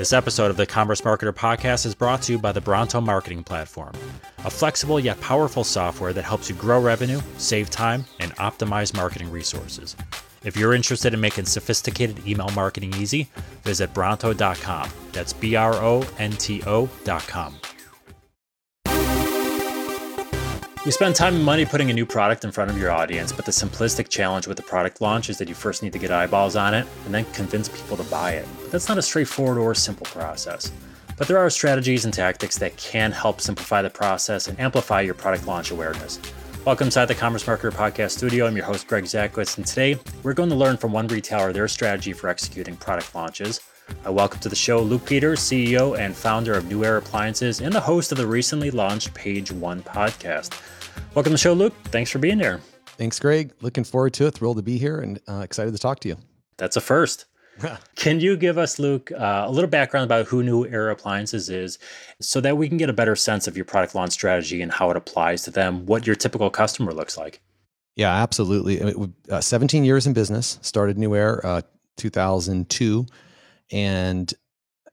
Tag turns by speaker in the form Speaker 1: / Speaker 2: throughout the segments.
Speaker 1: This episode of the Commerce Marketer Podcast is brought to you by the Bronto Marketing Platform, a flexible yet powerful software that helps you grow revenue, save time, and optimize marketing resources. If you're interested in making sophisticated email marketing easy, visit Bronto.com. That's B R O N T O.com. You spend time and money putting a new product in front of your audience, but the simplistic challenge with the product launch is that you first need to get eyeballs on it and then convince people to buy it. But that's not a straightforward or simple process. But there are strategies and tactics that can help simplify the process and amplify your product launch awareness. Welcome inside the Commerce Marketer Podcast Studio. I'm your host, Greg Zakowicz, and today we're going to learn from one retailer their strategy for executing product launches. I welcome to the show Luke Peters, CEO and founder of New Air Appliances and the host of the recently launched Page One podcast. Welcome to the show, Luke. Thanks for being here.
Speaker 2: Thanks, Greg. Looking forward to it. Thrilled to be here and uh, excited to talk to you.
Speaker 1: That's a first. can you give us, Luke, uh, a little background about who New Air Appliances is so that we can get a better sense of your product launch strategy and how it applies to them, what your typical customer looks like?
Speaker 2: Yeah, absolutely. I mean, uh, 17 years in business, started New Air uh, 2002. And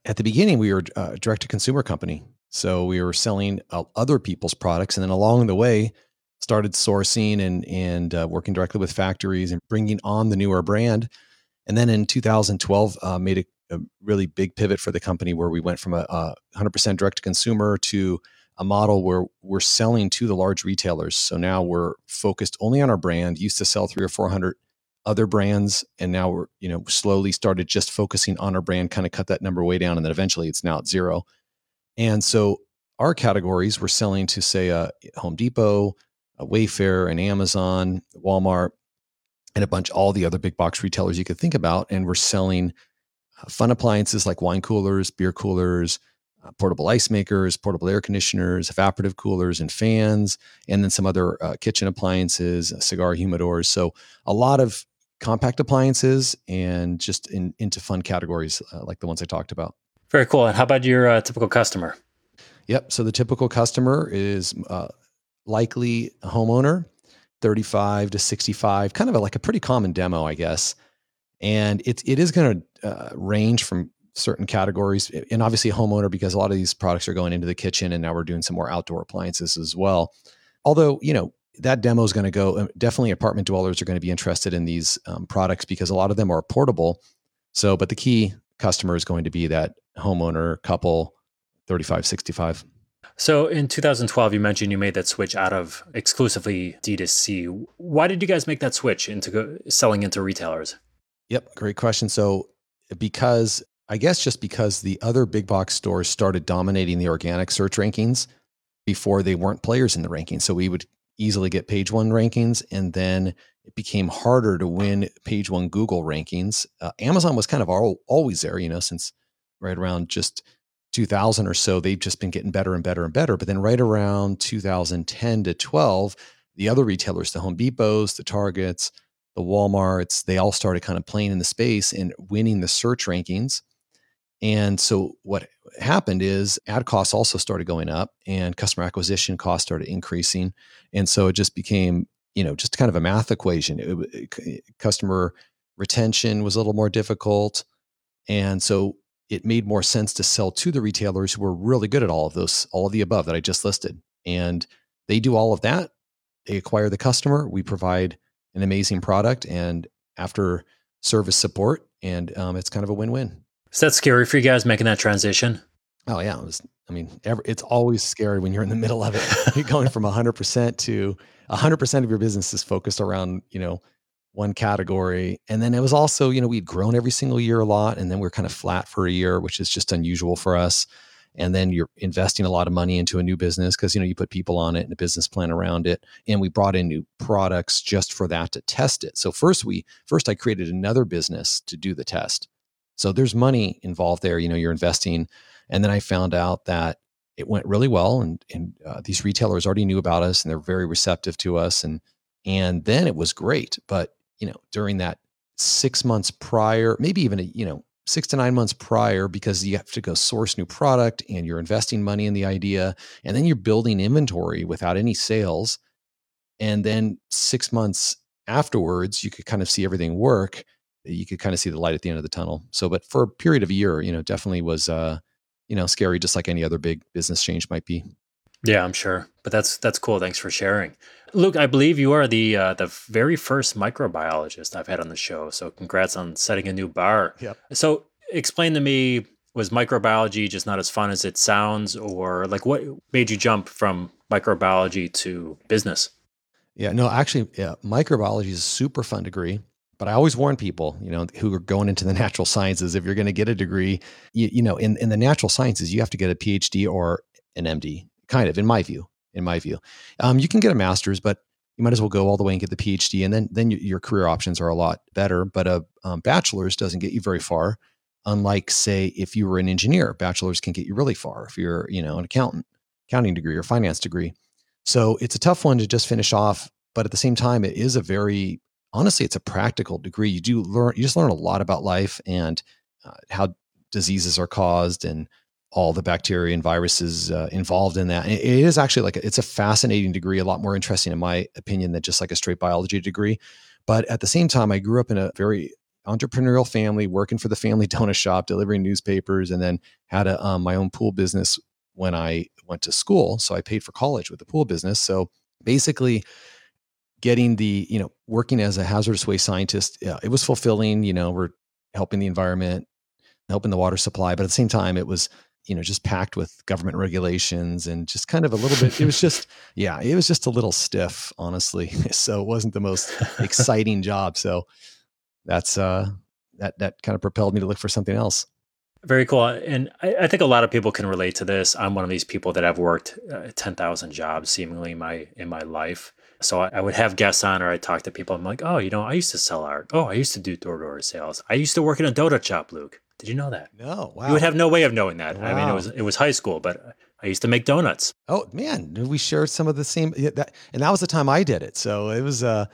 Speaker 2: at the beginning, we were a uh, direct to consumer company. So we were selling uh, other people's products. And then along the way, started sourcing and, and uh, working directly with factories and bringing on the New Air brand and then in 2012, uh, made a, a, really big pivot for the company where we went from a, a 100% direct to consumer to a model where we're selling to the large retailers. So now we're focused only on our brand. Used to sell three or 400 other brands, and now we're you know slowly started just focusing on our brand, kind of cut that number way down, and then eventually it's now at zero. And so our categories we're selling to say uh, Home Depot, a Wayfair, and Amazon, Walmart, and a bunch all the other big box retailers you could think about and we're selling uh, fun appliances like wine coolers beer coolers uh, portable ice makers portable air conditioners evaporative coolers and fans and then some other uh, kitchen appliances uh, cigar humidors so a lot of compact appliances and just in, into fun categories uh, like the ones i talked about.
Speaker 1: Very cool. And how about your uh, typical customer?
Speaker 2: Yep. So the typical customer is likely a homeowner 35 to 65, kind of a, like a pretty common demo, I guess. And it, it is going to uh, range from certain categories. And obviously a homeowner because a lot of these products are going into the kitchen and now we're doing some more outdoor appliances as well. Although, you know, that demo is going to go um, definitely apartment dwellers are going to be interested in these um, products because a lot of them are portable. So, but the key customer is going to be that homeowner couple 35, 65.
Speaker 1: So in 2012, you mentioned you made that switch out of exclusively D2C. Why did you guys make that switch into go- selling into retailers?
Speaker 2: Yep, great question. So because I guess just because the other big box stores started dominating the organic search rankings before they weren't players in the rankings. So we would easily get page one rankings and then it became harder to win page one Google rankings. Uh, Amazon was kind of all, always there, you know, since right around just 2000 or so, they've just been getting better and better and better. But then right around 2010 to 12, the other retailers, the Home Depots, the Targets, the Walmarts, they all started kind of playing in the space and winning the search rankings. And so what happened is ad costs also started going up and customer acquisition costs started increasing. And so it just became, you know, just kind of a math equation. It, it, customer retention was a little more difficult. And so it made more sense to sell to the retailers who were really good at all of those, all of the above that I just listed. And they do all of that. They acquire the customer. We provide an amazing product and after service support. And um, it's kind of a win win.
Speaker 1: Is that scary for you guys making that transition?
Speaker 2: Oh, yeah. It was, I mean, every, it's always scary when you're in the middle of it. you're going from 100% to 100% of your business is focused around, you know, one category. And then it was also, you know, we'd grown every single year a lot and then we are kind of flat for a year, which is just unusual for us. And then you're investing a lot of money into a new business because, you know, you put people on it and a business plan around it. And we brought in new products just for that to test it. So first we, first I created another business to do the test. So there's money involved there. You know, you're investing. And then I found out that it went really well and, and uh, these retailers already knew about us and they're very receptive to us. And, and then it was great. But you know, during that six months prior, maybe even a, you know, six to nine months prior, because you have to go source new product and you're investing money in the idea, and then you're building inventory without any sales. And then six months afterwards, you could kind of see everything work. You could kind of see the light at the end of the tunnel. So, but for a period of a year, you know, definitely was, uh, you know, scary, just like any other big business change might be.
Speaker 1: Yeah, I'm sure, but that's that's cool. Thanks for sharing, Luke. I believe you are the uh, the very first microbiologist I've had on the show. So, congrats on setting a new bar.
Speaker 2: Yep.
Speaker 1: So, explain to me was microbiology just not as fun as it sounds, or like what made you jump from microbiology to business?
Speaker 2: Yeah, no, actually, yeah, microbiology is a super fun degree. But I always warn people, you know, who are going into the natural sciences, if you're going to get a degree, you, you know, in, in the natural sciences, you have to get a PhD or an MD, kind of, in my view. In my view, um, you can get a master's, but you might as well go all the way and get the PhD, and then then your career options are a lot better. But a um, bachelor's doesn't get you very far. Unlike, say, if you were an engineer, bachelor's can get you really far. If you're, you know, an accountant, accounting degree or finance degree, so it's a tough one to just finish off. But at the same time, it is a very honestly, it's a practical degree. You do learn, you just learn a lot about life and uh, how diseases are caused and all the bacteria and viruses uh, involved in that. And it is actually like a, it's a fascinating degree, a lot more interesting in my opinion than just like a straight biology degree. But at the same time, I grew up in a very entrepreneurial family, working for the family donut shop, delivering newspapers, and then had a, um, my own pool business when I went to school. So I paid for college with the pool business. So basically, getting the you know working as a hazardous waste scientist yeah, it was fulfilling you know we're helping the environment helping the water supply but at the same time it was you know just packed with government regulations and just kind of a little bit it was just yeah it was just a little stiff honestly so it wasn't the most exciting job so that's uh that that kind of propelled me to look for something else.
Speaker 1: Very cool and I, I think a lot of people can relate to this. I'm one of these people that have worked uh, 10000 jobs seemingly in my in my life so I, I would have guests on or I talk to people. I'm like, oh, you know, I used to sell art. Oh, I used to do door to door sales. I used to work in a donut shop, Luke. Did you know that?
Speaker 2: No. Wow.
Speaker 1: You would have no way of knowing that. Wow. I mean, it was it was high school, but I used to make donuts.
Speaker 2: Oh man, we shared some of the same. Yeah, that, and that was the time I did it. So it was. uh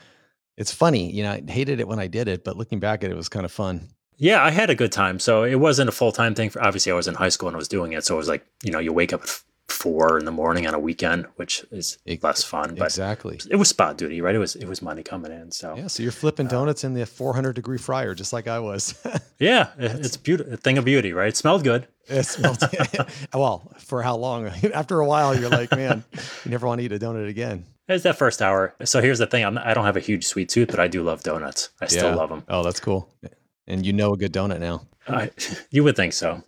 Speaker 2: It's funny, you know. I hated it when I did it, but looking back at it, it was kind of fun.
Speaker 1: Yeah, I had a good time. So it wasn't a full time thing. For obviously, I was in high school and I was doing it. So it was like, you know, you wake up at four in the morning on a weekend, which is less fun. But
Speaker 2: exactly,
Speaker 1: it was spot duty, right? It was it was money coming in. So
Speaker 2: yeah, so you're flipping uh, donuts uh, in the 400 degree fryer, just like I was.
Speaker 1: yeah, it's beauty, a thing of beauty, right? It smelled good.
Speaker 2: It smelled well for how long? After a while, you're like, man, you never want to eat a donut again.
Speaker 1: It's that first hour. So here's the thing: I'm, I do not have a huge sweet tooth, but I do love donuts. I still love them.
Speaker 2: Oh, that's cool. And you know a good donut now.
Speaker 1: I, you would think so.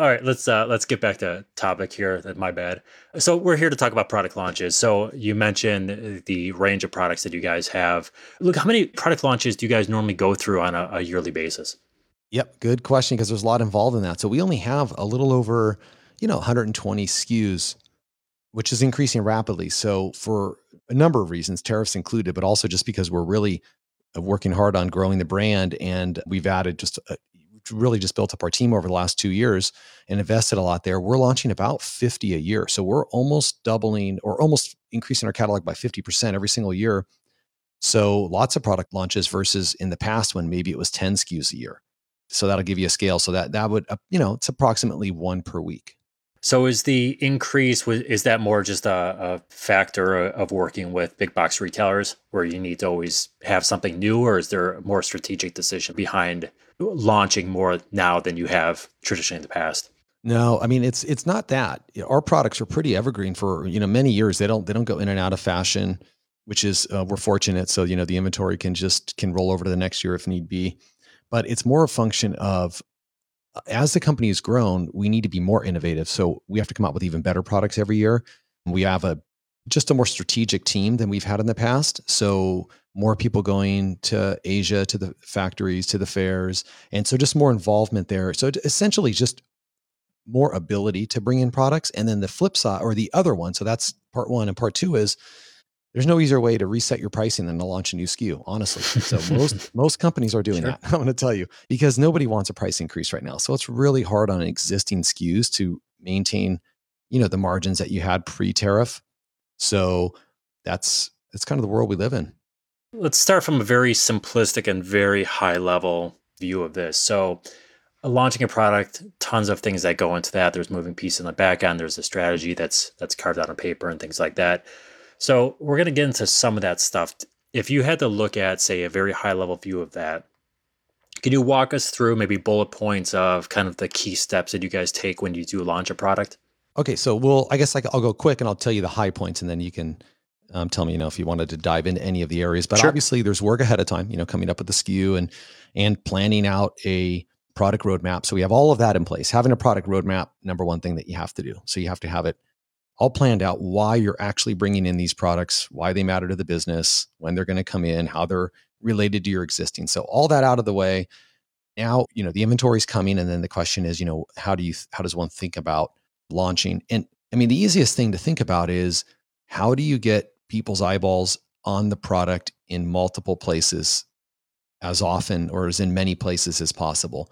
Speaker 1: All right, let's uh, let's get back to topic here. My bad. So we're here to talk about product launches. So you mentioned the range of products that you guys have. Luke, how many product launches do you guys normally go through on a, a yearly basis?
Speaker 2: Yep, good question because there's a lot involved in that. So we only have a little over, you know, 120 SKUs, which is increasing rapidly. So for a number of reasons, tariffs included, but also just because we're really uh, working hard on growing the brand and we've added just a, really just built up our team over the last two years and invested a lot there. We're launching about 50 a year. So we're almost doubling or almost increasing our catalog by 50% every single year. So lots of product launches versus in the past when maybe it was 10 SKUs a year. So that'll give you a scale. So that that would, uh, you know, it's approximately one per week.
Speaker 1: So is the increase is that more just a, a, factor of working with big box retailers where you need to always have something new, or is there a more strategic decision behind launching more now than you have traditionally in the past?
Speaker 2: No, I mean it's it's not that. Our products are pretty evergreen for you know many years. They don't they don't go in and out of fashion, which is uh, we're fortunate. So you know the inventory can just can roll over to the next year if need be. But it's more a function of as the company has grown, we need to be more innovative. So we have to come out with even better products every year. We have a just a more strategic team than we've had in the past. So more people going to Asia, to the factories, to the fairs. And so just more involvement there. So essentially just more ability to bring in products. And then the flip side or the other one, so that's part one. And part two is there's no easier way to reset your pricing than to launch a new SKU, honestly. So most most companies are doing sure. that. I'm going to tell you because nobody wants a price increase right now. So it's really hard on existing SKUs to maintain, you know, the margins that you had pre-tariff. So that's that's kind of the world we live in.
Speaker 1: Let's start from a very simplistic and very high level view of this. So launching a product, tons of things that go into that. There's moving pieces in the back end. There's a strategy that's that's carved out on paper and things like that. So we're going to get into some of that stuff if you had to look at, say, a very high level view of that, can you walk us through maybe bullet points of kind of the key steps that you guys take when you do launch a product?
Speaker 2: Okay, so we'll I guess like I'll go quick and I'll tell you the high points, and then you can um, tell me you know if you wanted to dive into any of the areas. But sure. obviously, there's work ahead of time. You know, coming up with the SKU and and planning out a product roadmap. So we have all of that in place. Having a product roadmap, number one thing that you have to do. So you have to have it all planned out why you're actually bringing in these products, why they matter to the business, when they're going to come in, how they're related to your existing. So all that out of the way. Now, you know, the inventory is coming and then the question is, you know, how do you how does one think about launching? And I mean, the easiest thing to think about is how do you get people's eyeballs on the product in multiple places as often or as in many places as possible?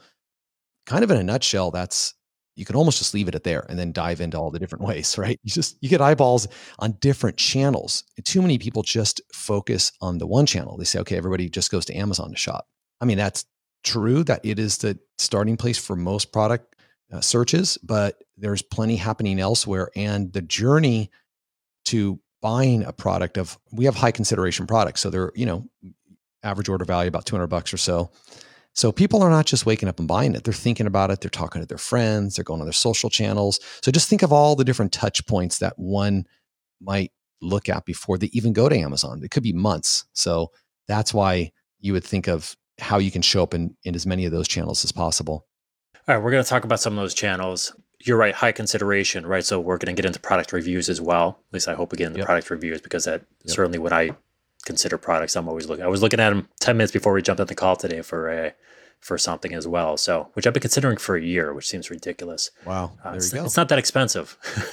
Speaker 2: Kind of in a nutshell, that's you can almost just leave it at there and then dive into all the different ways, right? You just you get eyeballs on different channels. Too many people just focus on the one channel. They say, okay, everybody just goes to Amazon to shop. I mean, that's true that it is the starting place for most product uh, searches, but there's plenty happening elsewhere. And the journey to buying a product of we have high consideration products, so they're you know average order value about 200 bucks or so so people are not just waking up and buying it. They're thinking about it. They're talking to their friends. They're going on their social channels. So just think of all the different touch points that one might look at before they even go to Amazon. It could be months. So that's why you would think of how you can show up in, in as many of those channels as possible.
Speaker 1: All right, we're going to talk about some of those channels. You're right, high consideration, right? So we're going to get into product reviews as well. At least I hope we get into yep. product reviews because that yep. certainly when I consider products, I'm always looking. I was looking at them 10 minutes before we jumped on the call today for a for something as well. So, which I've been considering for a year, which seems ridiculous.
Speaker 2: Wow. Uh,
Speaker 1: it's, it's, not that expensive.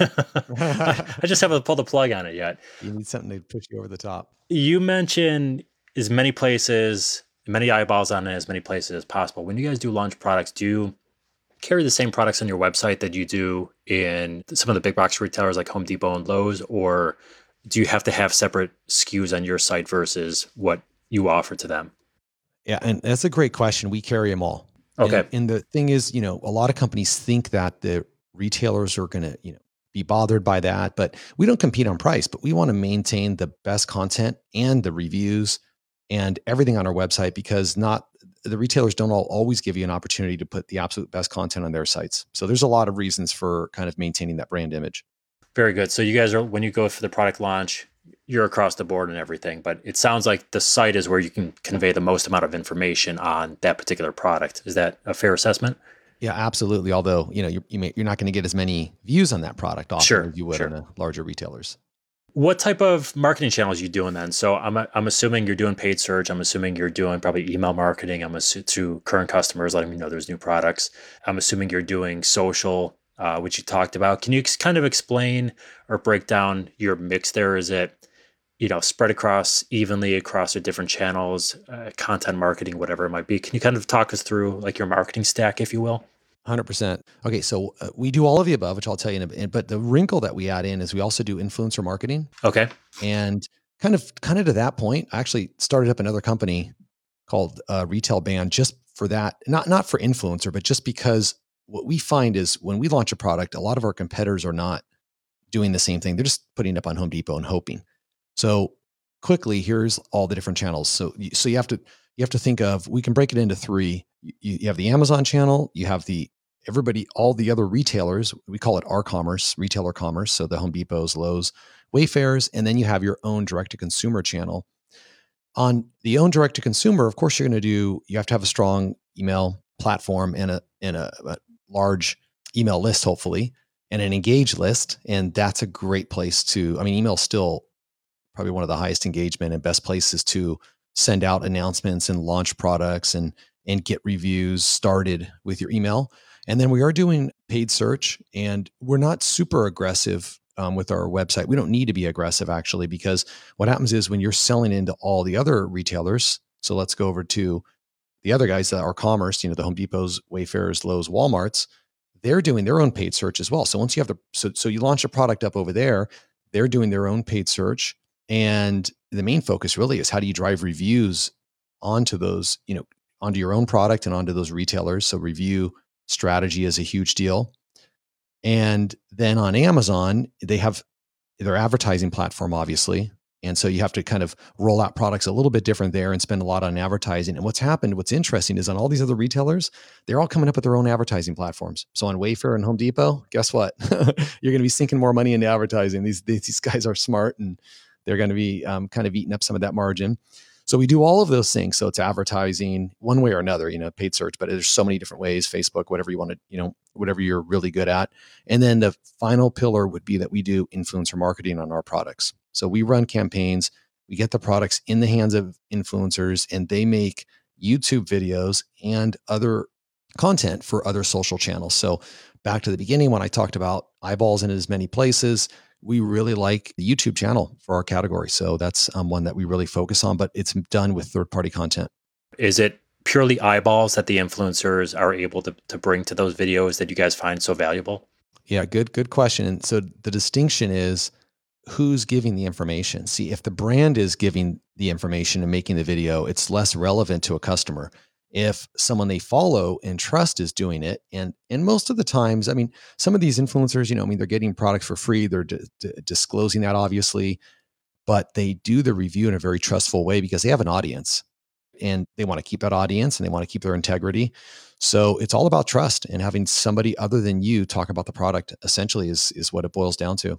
Speaker 1: I, I, just haven't pulled the plug on it yet.
Speaker 2: You need something to push you over the top.
Speaker 1: You mentioned as many places, many eyeballs on it, as many places as possible. When you guys do launch products, do you carry the same products on your website that you do in some of the big box retailers like Home Depot and Lowe's, or do you have to have separate SKUs on your site versus what you offer to them?
Speaker 2: Yeah, and that's a great question. We carry them all.
Speaker 1: Okay.
Speaker 2: And, and the thing is, you know, a lot of companies think that the retailers are going to, you know, be bothered by that, but we don't compete on price, but we want to maintain the best content and the reviews and everything on our website because not the retailers don't all, always give you an opportunity to put the absolute best content on their sites. So there's a lot of reasons for kind of maintaining that brand image.
Speaker 1: Very good. So you guys are when you go for the product launch, you're across the board and everything, but it sounds like the site is where you can convey the most amount of information on that particular product. Is that a fair assessment?
Speaker 2: Yeah, absolutely. Although you know you're, you may, you're not going to get as many views on that product often
Speaker 1: sure,
Speaker 2: as you would
Speaker 1: sure.
Speaker 2: on the larger retailers.
Speaker 1: What type of marketing channels are you doing then? So I'm I'm assuming you're doing paid search. I'm assuming you're doing probably email marketing. I'm assuming to current customers, letting them know there's new products. I'm assuming you're doing social, uh, which you talked about. Can you kind of explain or break down your mix there? Is it you know spread across evenly across the different channels uh, content marketing whatever it might be can you kind of talk us through like your marketing stack if you will
Speaker 2: 100% okay so uh, we do all of the above which i'll tell you in a bit but the wrinkle that we add in is we also do influencer marketing.
Speaker 1: Okay.
Speaker 2: And kind of kind of to that point i actually started up another company called uh, RetailBand just for that not not for influencer but just because what we find is when we launch a product a lot of our competitors are not doing the same thing. They're just putting it up on home depot and hoping. So quickly, here's all the different channels. So so you have to you have to think of we can break it into three. You, you have the Amazon channel, you have the everybody, all the other retailers. We call it our commerce, retailer commerce. So the Home Depots, Lowe's, Wayfairs, and then you have your own direct to consumer channel. On the own direct to consumer, of course, you're going to do. You have to have a strong email platform and a and a, a large email list, hopefully, and an engaged list. And that's a great place to. I mean, email still probably one of the highest engagement and best places to send out announcements and launch products and and get reviews started with your email. And then we are doing paid search, and we're not super aggressive um, with our website. We don't need to be aggressive actually, because what happens is when you're selling into all the other retailers. So let's go over to the other guys that are commerce, you know, the Home Depots, Wayfairs, Lowe's, Walmarts. They're doing their own paid search as well. So once you have the so so you launch a product up over there, they're doing their own paid search and the main focus really is how do you drive reviews onto those, you know, onto your own product and onto those retailers. So review strategy is a huge deal. And then on Amazon, they have their advertising platform, obviously. And so you have to kind of roll out products a little bit different there and spend a lot on advertising. And what's happened, what's interesting is on all these other retailers, they're all coming up with their own advertising platforms. So on Wayfair and Home Depot, guess what? You're going to be sinking more money into advertising. These, these guys are smart and they're going to be um, kind of eating up some of that margin. So we do all of those things. So it's advertising one way or another, you know, paid search, but there's so many different ways, Facebook, whatever you want to, you know, whatever you're really good at. And then the final pillar would be that we do influencer marketing on our products. So we run campaigns, we get the products in the hands of influencers and they make YouTube videos and other content for other social channels. So back to the beginning when I talked about eyeballs in as many places, we really like the YouTube channel for our category. So that's um, one that we really focus on, but it's done with third party content.
Speaker 1: Is it purely eyeballs that the influencers are able to, to bring to those videos that you guys find so valuable?
Speaker 2: Yeah, good, good question. And so the distinction is who's giving the information. See, if the brand is giving the information and making the video, it's less relevant to a customer if someone they follow and trust is doing it and and most of the times i mean some of these influencers you know i mean they're getting products for free they're d- d- disclosing that obviously but they do the review in a very trustful way because they have an audience and they want to keep that audience and they want to keep their integrity. So it's all about trust and having somebody other than you talk about the product essentially is is what it boils down to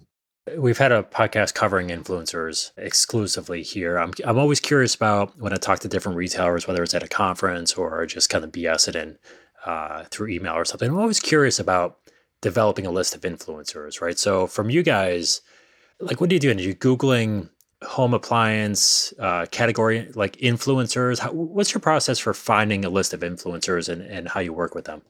Speaker 1: We've had a podcast covering influencers exclusively here. I'm, I'm always curious about when I talk to different retailers, whether it's at a conference or just kind of BS it in uh, through email or something. I'm always curious about developing a list of influencers, right? So from you guys, like what are you doing? Are you Googling home appliance uh, category, like influencers? How, what's your process for finding a list of influencers and, and how you work with them?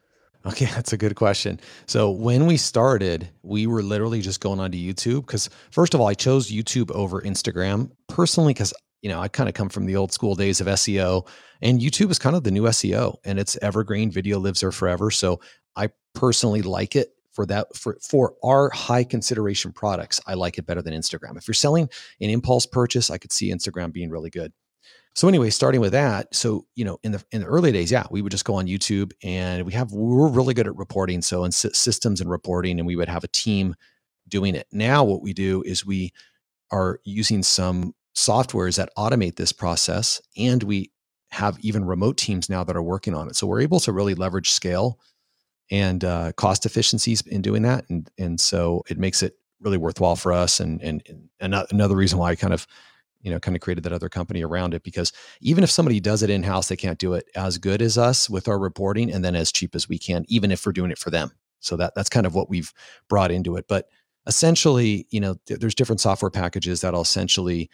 Speaker 2: Okay, that's a good question. So when we started, we were literally just going onto YouTube because first of all, I chose YouTube over Instagram personally because you know I kind of come from the old school days of SEO, and YouTube is kind of the new SEO, and it's evergreen. Video lives there forever. So I personally like it for that for for our high consideration products. I like it better than Instagram. If you're selling an impulse purchase, I could see Instagram being really good. So anyway, starting with that, so you know, in the in the early days, yeah, we would just go on YouTube, and we have we are really good at reporting, so in systems and reporting, and we would have a team doing it. Now, what we do is we are using some softwares that automate this process, and we have even remote teams now that are working on it. So we're able to really leverage scale and uh, cost efficiencies in doing that, and and so it makes it really worthwhile for us. And and, and another reason why I kind of you know, kind of created that other company around it because even if somebody does it in house, they can't do it as good as us with our reporting and then as cheap as we can, even if we're doing it for them. So that that's kind of what we've brought into it. But essentially, you know, th- there's different software packages that'll essentially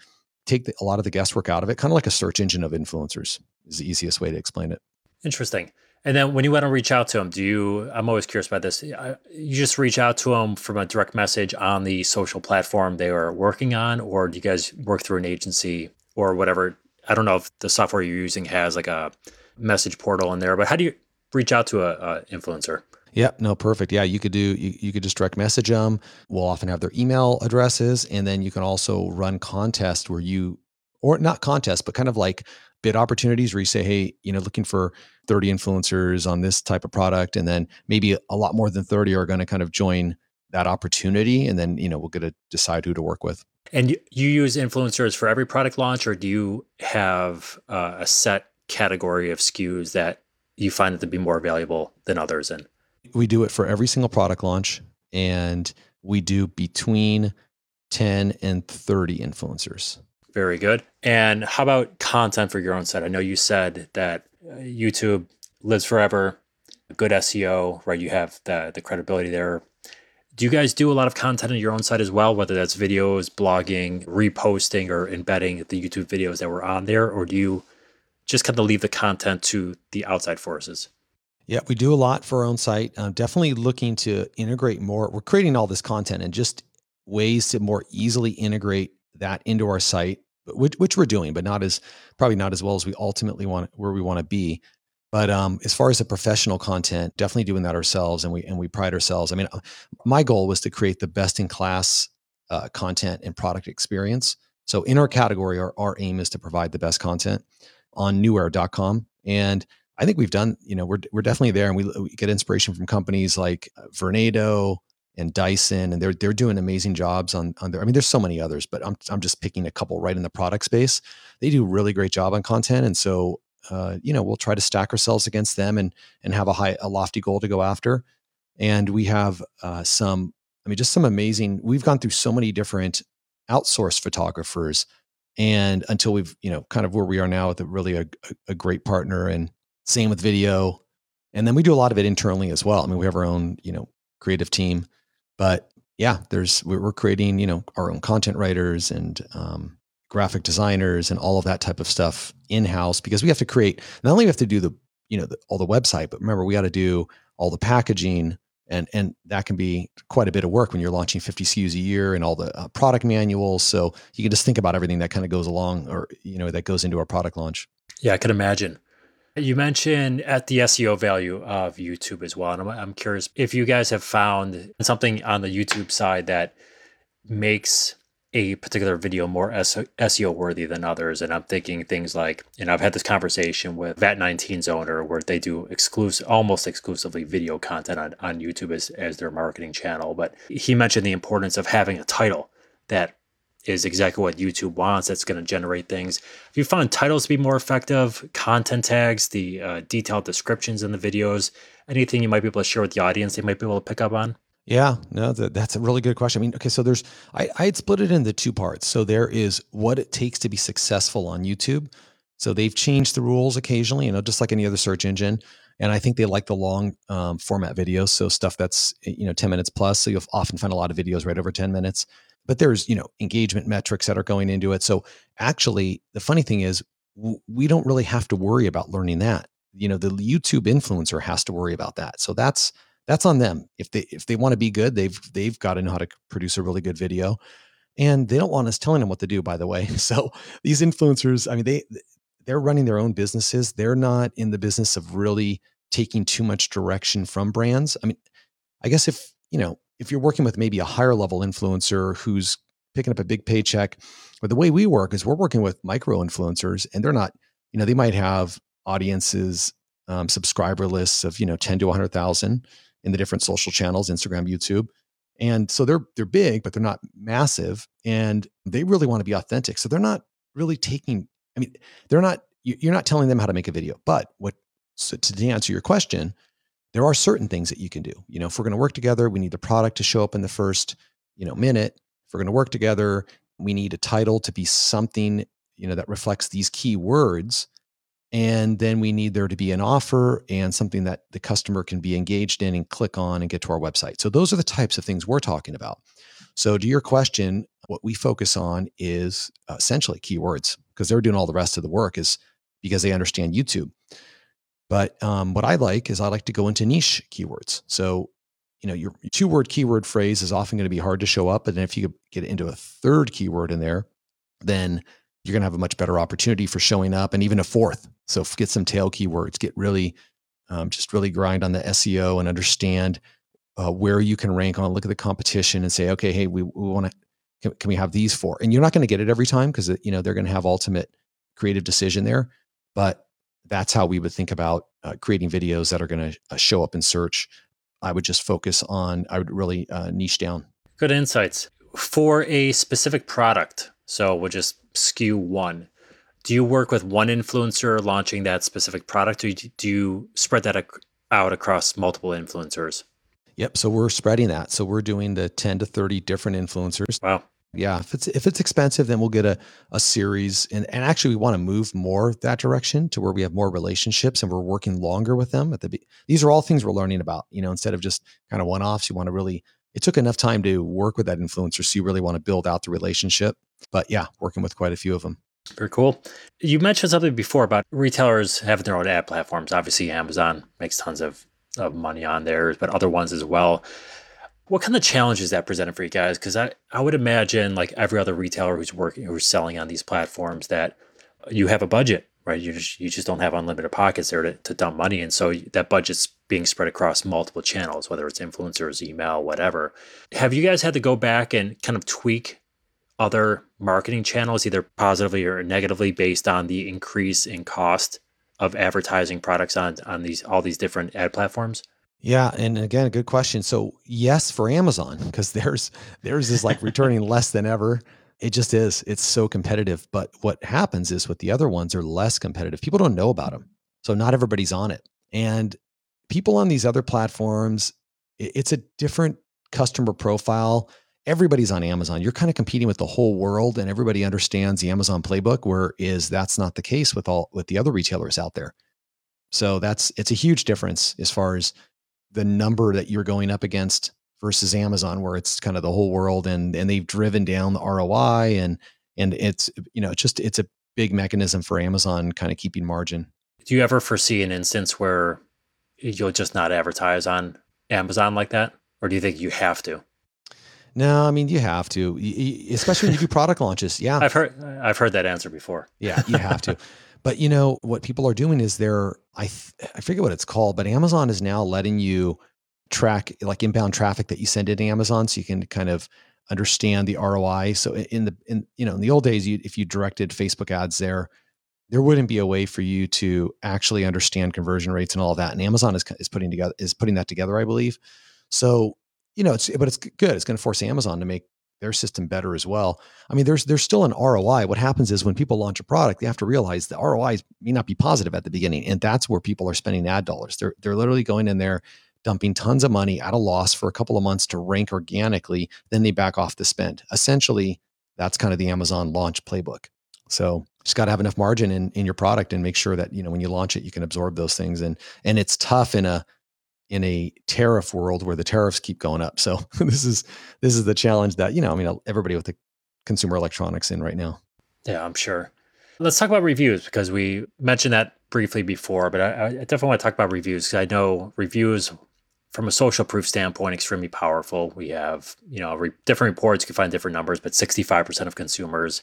Speaker 2: take the, a lot of the guesswork out of it, kind of like a search engine of influencers is the easiest way to explain it.
Speaker 1: Interesting. And then when you want to reach out to them, do you? I'm always curious about this. Uh, you just reach out to them from a direct message on the social platform they are working on, or do you guys work through an agency or whatever? I don't know if the software you're using has like a message portal in there, but how do you reach out to a, a influencer?
Speaker 2: Yeah, no, perfect. Yeah, you could do you, you could just direct message them. We'll often have their email addresses, and then you can also run contests where you or not contests, but kind of like bid opportunities where you say, hey, you know, looking for 30 influencers on this type of product. And then maybe a lot more than 30 are going to kind of join that opportunity. And then, you know, we'll get to decide who to work with.
Speaker 1: And you, you use influencers for every product launch, or do you have uh, a set category of SKUs that you find that to be more valuable than others And
Speaker 2: We do it for every single product launch. And we do between 10 and 30 influencers.
Speaker 1: Very good. And how about content for your own site? I know you said that uh, YouTube lives forever, good SEO, right? You have the the credibility there. Do you guys do a lot of content on your own site as well, whether that's videos, blogging, reposting, or embedding the YouTube videos that were on there, or do you just kind of leave the content to the outside forces?
Speaker 2: Yeah, we do a lot for our own site. I'm definitely looking to integrate more. We're creating all this content and just ways to more easily integrate that into our site, which, which we're doing, but not as probably not as well as we ultimately want where we want to be. But um, as far as the professional content, definitely doing that ourselves, and we and we pride ourselves. I mean, uh, my goal was to create the best in class uh, content and product experience. So in our category, our, our aim is to provide the best content on newair.com. And I think we've done, you know, we're, we're definitely there and we, we get inspiration from companies like uh, Vornado, and Dyson, and they're they're doing amazing jobs on on their. I mean, there's so many others, but I'm I'm just picking a couple right in the product space. They do really great job on content, and so uh, you know we'll try to stack ourselves against them and and have a high a lofty goal to go after. And we have uh, some, I mean, just some amazing. We've gone through so many different outsourced photographers, and until we've you know kind of where we are now with a really a, a great partner, and same with video. And then we do a lot of it internally as well. I mean, we have our own, you know, creative team but yeah, there's we're, creating you know our own content writers and um, graphic designers and all of that type of stuff in house because we have to create. Not only we have to do the you know the, all the website, but remember we got to do all the packaging and and that can be quite a bit of work when you're launching 50 SKUs a year and all the uh, product manuals. So you can just think about everything that kind of goes along or you know that goes into our product launch.
Speaker 1: Yeah, I can imagine. You mentioned at the SEO value of YouTube as well. And I'm, I'm curious if you guys have found something on the YouTube side that makes a particular video more SEO worthy than others. And I'm thinking things like, and I've had this conversation with VAT19's owner where they do exclusive, almost exclusively video content on, on YouTube as, as their marketing channel. But he mentioned the importance of having a title that is exactly what YouTube wants. That's going to generate things. If you find titles to be more effective, content tags, the uh, detailed descriptions in the videos, anything you might be able to share with the audience, they might be able to pick up on.
Speaker 2: Yeah, no, that, that's a really good question. I mean, okay, so there's I I had split it into two parts. So there is what it takes to be successful on YouTube. So they've changed the rules occasionally, you know, just like any other search engine. And I think they like the long um, format videos, so stuff that's you know 10 minutes plus. So you'll often find a lot of videos right over 10 minutes but there's you know engagement metrics that are going into it. So actually the funny thing is w- we don't really have to worry about learning that. You know the youtube influencer has to worry about that. So that's that's on them. If they if they want to be good they've they've got to know how to produce a really good video and they don't want us telling them what to do by the way. So these influencers i mean they they're running their own businesses. They're not in the business of really taking too much direction from brands. I mean i guess if you know if you're working with maybe a higher level influencer who's picking up a big paycheck, but the way we work is we're working with micro influencers and they're not, you know, they might have audiences, um, subscriber lists of, you know, 10 to 100,000 in the different social channels, Instagram, YouTube. And so they're they're big, but they're not massive, and they really want to be authentic. So they're not really taking. I mean, they're not. You're not telling them how to make a video. But what? So to answer your question, there are certain things that you can do. You know, if we're going to work together, we need the product to show up in the first, you know, minute. If we're going to work together, we need a title to be something, you know, that reflects these key words. And then we need there to be an offer and something that the customer can be engaged in and click on and get to our website. So those are the types of things we're talking about. So to your question, what we focus on is uh, essentially keywords because they're doing all the rest of the work is because they understand YouTube. But um, what I like is I like to go into niche keywords. So, you know, your two word keyword phrase is often going to be hard to show up. And then if you get into a third keyword in there, then you're going to have a much better opportunity for showing up and even a fourth. So get some tail keywords, get really, um, just really grind on the SEO and understand uh, where you can rank on, look at the competition and say, okay, hey, we, we want to, can, can we have these four? And you're not going to get it every time because, you know, they're going to have ultimate creative decision there. But that's how we would think about uh, creating videos that are going to uh, show up in search. I would just focus on, I would really uh, niche down.
Speaker 1: Good insights. For a specific product, so we'll just SKU one. Do you work with one influencer launching that specific product, or do you spread that out across multiple influencers?
Speaker 2: Yep. So we're spreading that. So we're doing the 10 to 30 different influencers.
Speaker 1: Wow
Speaker 2: yeah if it's if it's expensive then we'll get a, a series and, and actually we want to move more that direction to where we have more relationships and we're working longer with them at the these are all things we're learning about you know instead of just kind of one-offs you want to really it took enough time to work with that influencer so you really want to build out the relationship but yeah working with quite a few of them.
Speaker 1: Very cool. You mentioned something before about retailers having their own ad platforms. Obviously amazon makes tons of, of money on theirs but other ones as well what kind of challenges that presented for you guys? Because I, I would imagine like every other retailer who's working who's selling on these platforms that you have a budget, right? You just you just don't have unlimited pockets there to, to dump money, and so that budget's being spread across multiple channels, whether it's influencers, email, whatever. Have you guys had to go back and kind of tweak other marketing channels, either positively or negatively, based on the increase in cost of advertising products on on these all these different ad platforms?
Speaker 2: Yeah, and again, a good question. So yes, for Amazon because there's theirs is like returning less than ever. It just is. It's so competitive. But what happens is with the other ones are less competitive. People don't know about them, so not everybody's on it. And people on these other platforms, it's a different customer profile. Everybody's on Amazon. You're kind of competing with the whole world, and everybody understands the Amazon playbook. Whereas that's not the case with all with the other retailers out there. So that's it's a huge difference as far as the number that you're going up against versus Amazon, where it's kind of the whole world and and they've driven down the ROI and and it's you know just it's a big mechanism for Amazon kind of keeping margin.
Speaker 1: Do you ever foresee an instance where you'll just not advertise on Amazon like that, or do you think you have to?
Speaker 2: No, I mean you have to, especially when you do product launches. Yeah,
Speaker 1: I've heard I've heard that answer before.
Speaker 2: Yeah, you have to. But you know what people are doing is they're I th- I forget what it's called, but Amazon is now letting you track like inbound traffic that you send into Amazon, so you can kind of understand the ROI. So in the in you know in the old days, you, if you directed Facebook ads there, there wouldn't be a way for you to actually understand conversion rates and all of that. And Amazon is is putting together is putting that together, I believe. So you know, it's but it's good. It's going to force Amazon to make their system better as well. I mean, there's there's still an ROI. What happens is when people launch a product, they have to realize the ROI may not be positive at the beginning, and that's where people are spending ad dollars. They're they're literally going in there, dumping tons of money at a loss for a couple of months to rank organically. Then they back off the spend. Essentially, that's kind of the Amazon launch playbook. So just got to have enough margin in in your product and make sure that you know when you launch it, you can absorb those things. And and it's tough in a in a tariff world where the tariffs keep going up. So this is this is the challenge that you know. I mean, everybody with the consumer electronics in right now.
Speaker 1: Yeah, I'm sure. Let's talk about reviews because we mentioned that briefly before, but I, I definitely want to talk about reviews because I know reviews from a social proof standpoint extremely powerful. We have you know re- different reports. You can find different numbers, but 65% of consumers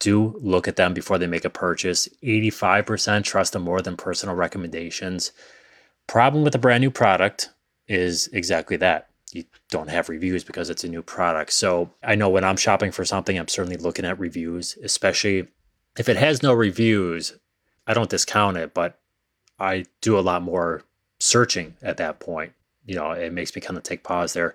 Speaker 1: do look at them before they make a purchase. 85% trust them more than personal recommendations. Problem with a brand new product is exactly that. You don't have reviews because it's a new product. So I know when I'm shopping for something, I'm certainly looking at reviews, especially if it has no reviews. I don't discount it, but I do a lot more searching at that point. You know, it makes me kind of take pause there.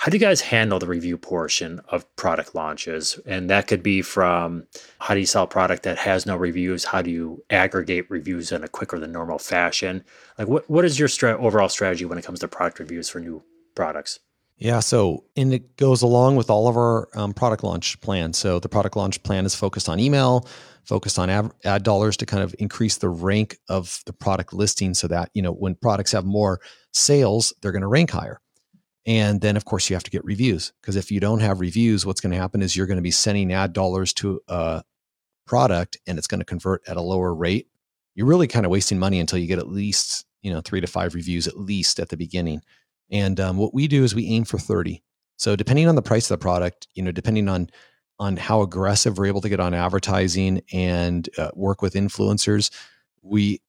Speaker 1: How do you guys handle the review portion of product launches? And that could be from how do you sell a product that has no reviews? How do you aggregate reviews in a quicker than normal fashion? Like, what, what is your stra- overall strategy when it comes to product reviews for new products?
Speaker 2: Yeah, so and it goes along with all of our um, product launch plan. So the product launch plan is focused on email, focused on ad, ad dollars to kind of increase the rank of the product listing, so that you know when products have more sales, they're going to rank higher. And then, of course, you have to get reviews because if you don't have reviews, what's going to happen is you're going to be sending ad dollars to a product and it's going to convert at a lower rate. You're really kind of wasting money until you get at least, you know, three to five reviews at least at the beginning. And um, what we do is we aim for 30. So depending on the price of the product, you know, depending on on how aggressive we're able to get on advertising and uh, work with influencers, we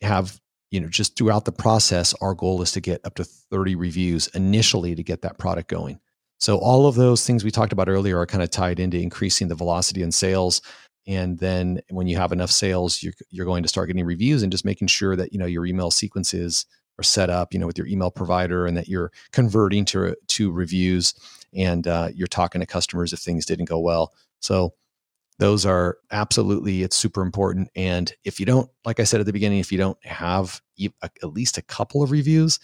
Speaker 2: have you know, just throughout the process, our goal is to get up to 30 reviews initially to get that product going. So all of those things we talked about earlier are kind of tied into increasing the velocity in sales. And then when you have enough sales, you're, you're going to start getting reviews and just making sure that, you know, your email sequences are set up, you know, with your email provider and that you're converting to, to reviews and uh, you're talking to customers if things didn't go well. So those are absolutely it's super important and if you don't like i said at the beginning if you don't have at least a couple of reviews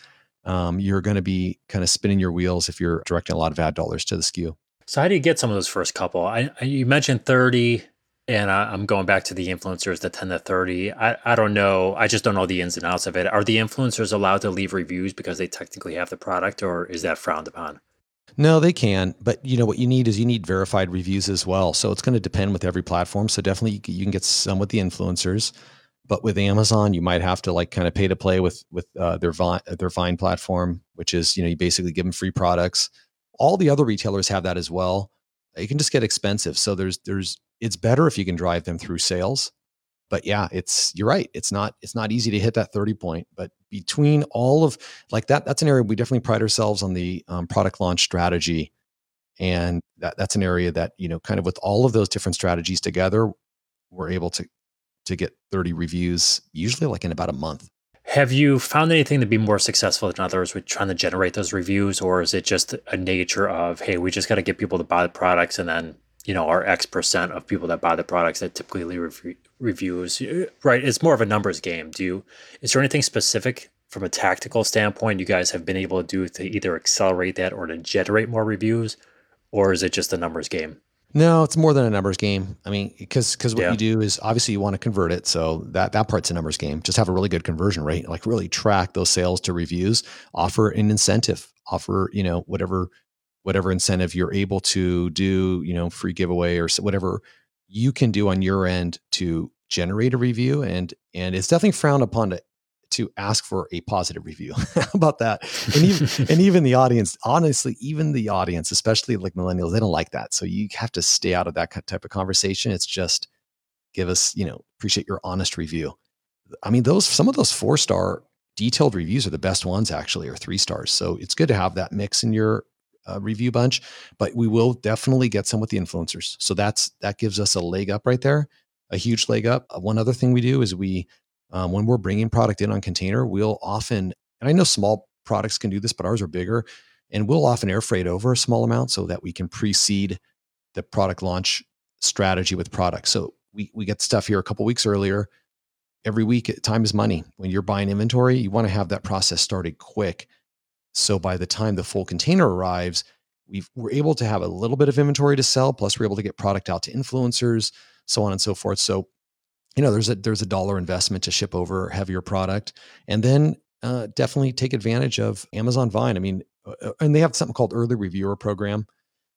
Speaker 2: um, you're going to be kind of spinning your wheels if you're directing a lot of ad dollars to the SKU.
Speaker 1: So, how do you get some of those first couple? I, I you mentioned 30, and I, am going back to the influencers, the 10 to 30. I, I don't know. I just don't know the ins and outs of it. Are the influencers allowed to leave reviews because they technically have the product, or is that frowned upon?
Speaker 2: No, they can, but you know what you need is you need verified reviews as well. So it's going to depend with every platform. So definitely you can get some with the influencers, but with Amazon you might have to like kind of pay to play with with uh, their Vine, their Vine platform, which is you know you basically give them free products. All the other retailers have that as well. It can just get expensive. So there's there's it's better if you can drive them through sales but yeah, it's you're right. It's not it's not easy to hit that 30 point, but between all of like that, that's an area we definitely pride ourselves on the um, product launch strategy, and that that's an area that you know kind of with all of those different strategies together, we're able to to get 30 reviews usually like in about a month.
Speaker 1: Have you found anything to be more successful than others with trying to generate those reviews, or is it just a nature of, hey, we just got to get people to buy the products and then you know our X percent of people that buy the products that typically leave reviews, right? It's more of a numbers game. Do you? Is there anything specific from a tactical standpoint you guys have been able to do to either accelerate that or to generate more reviews, or is it just a numbers game?
Speaker 2: No, it's more than a numbers game. I mean, because because what yeah. you do is obviously you want to convert it, so that that part's a numbers game. Just have a really good conversion rate, like really track those sales to reviews. Offer an incentive, offer you know whatever whatever incentive you're able to do, you know, free giveaway or whatever you can do on your end to generate a review, and and it's definitely frowned upon to to ask for a positive review. How about that? And even and even the audience, honestly, even the audience, especially like millennials, they don't like that. So you have to stay out of that type of conversation. It's just give us, you know, appreciate your honest review. I mean, those some of those four star detailed reviews are the best ones actually, or three stars. So it's good to have that mix in your uh, review bunch. But we will definitely get some with the influencers. So that's that gives us a leg up right there, a huge leg up. Uh, one other thing we do is we um, when we're bringing product in on container, we'll often, and I know small products can do this, but ours are bigger, and we'll often air freight over a small amount so that we can precede the product launch strategy with products. So we we get stuff here a couple weeks earlier. Every week, time is money. When you're buying inventory, you want to have that process started quick. So by the time the full container arrives, we are able to have a little bit of inventory to sell. Plus, we're able to get product out to influencers, so on and so forth. So you know there's a there's a dollar investment to ship over heavier product and then uh, definitely take advantage of amazon vine i mean uh, uh and they have something called early reviewer program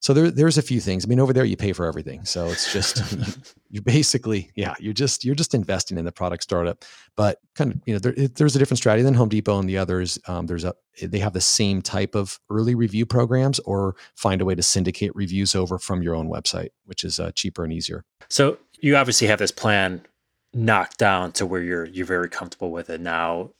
Speaker 2: so there, there's a few things. I mean over there you pay for everything. So it's just you're basically yeah you're just you're just investing in the product startup. But kind of you know there, there's a different strategy than home depot and the others. Um, there's a they have the same type of early review programs or find a way to syndicate reviews over from your own website which is uh, cheaper and easier.
Speaker 1: So you obviously have this plan knocked down to where you're you're very comfortable with it now.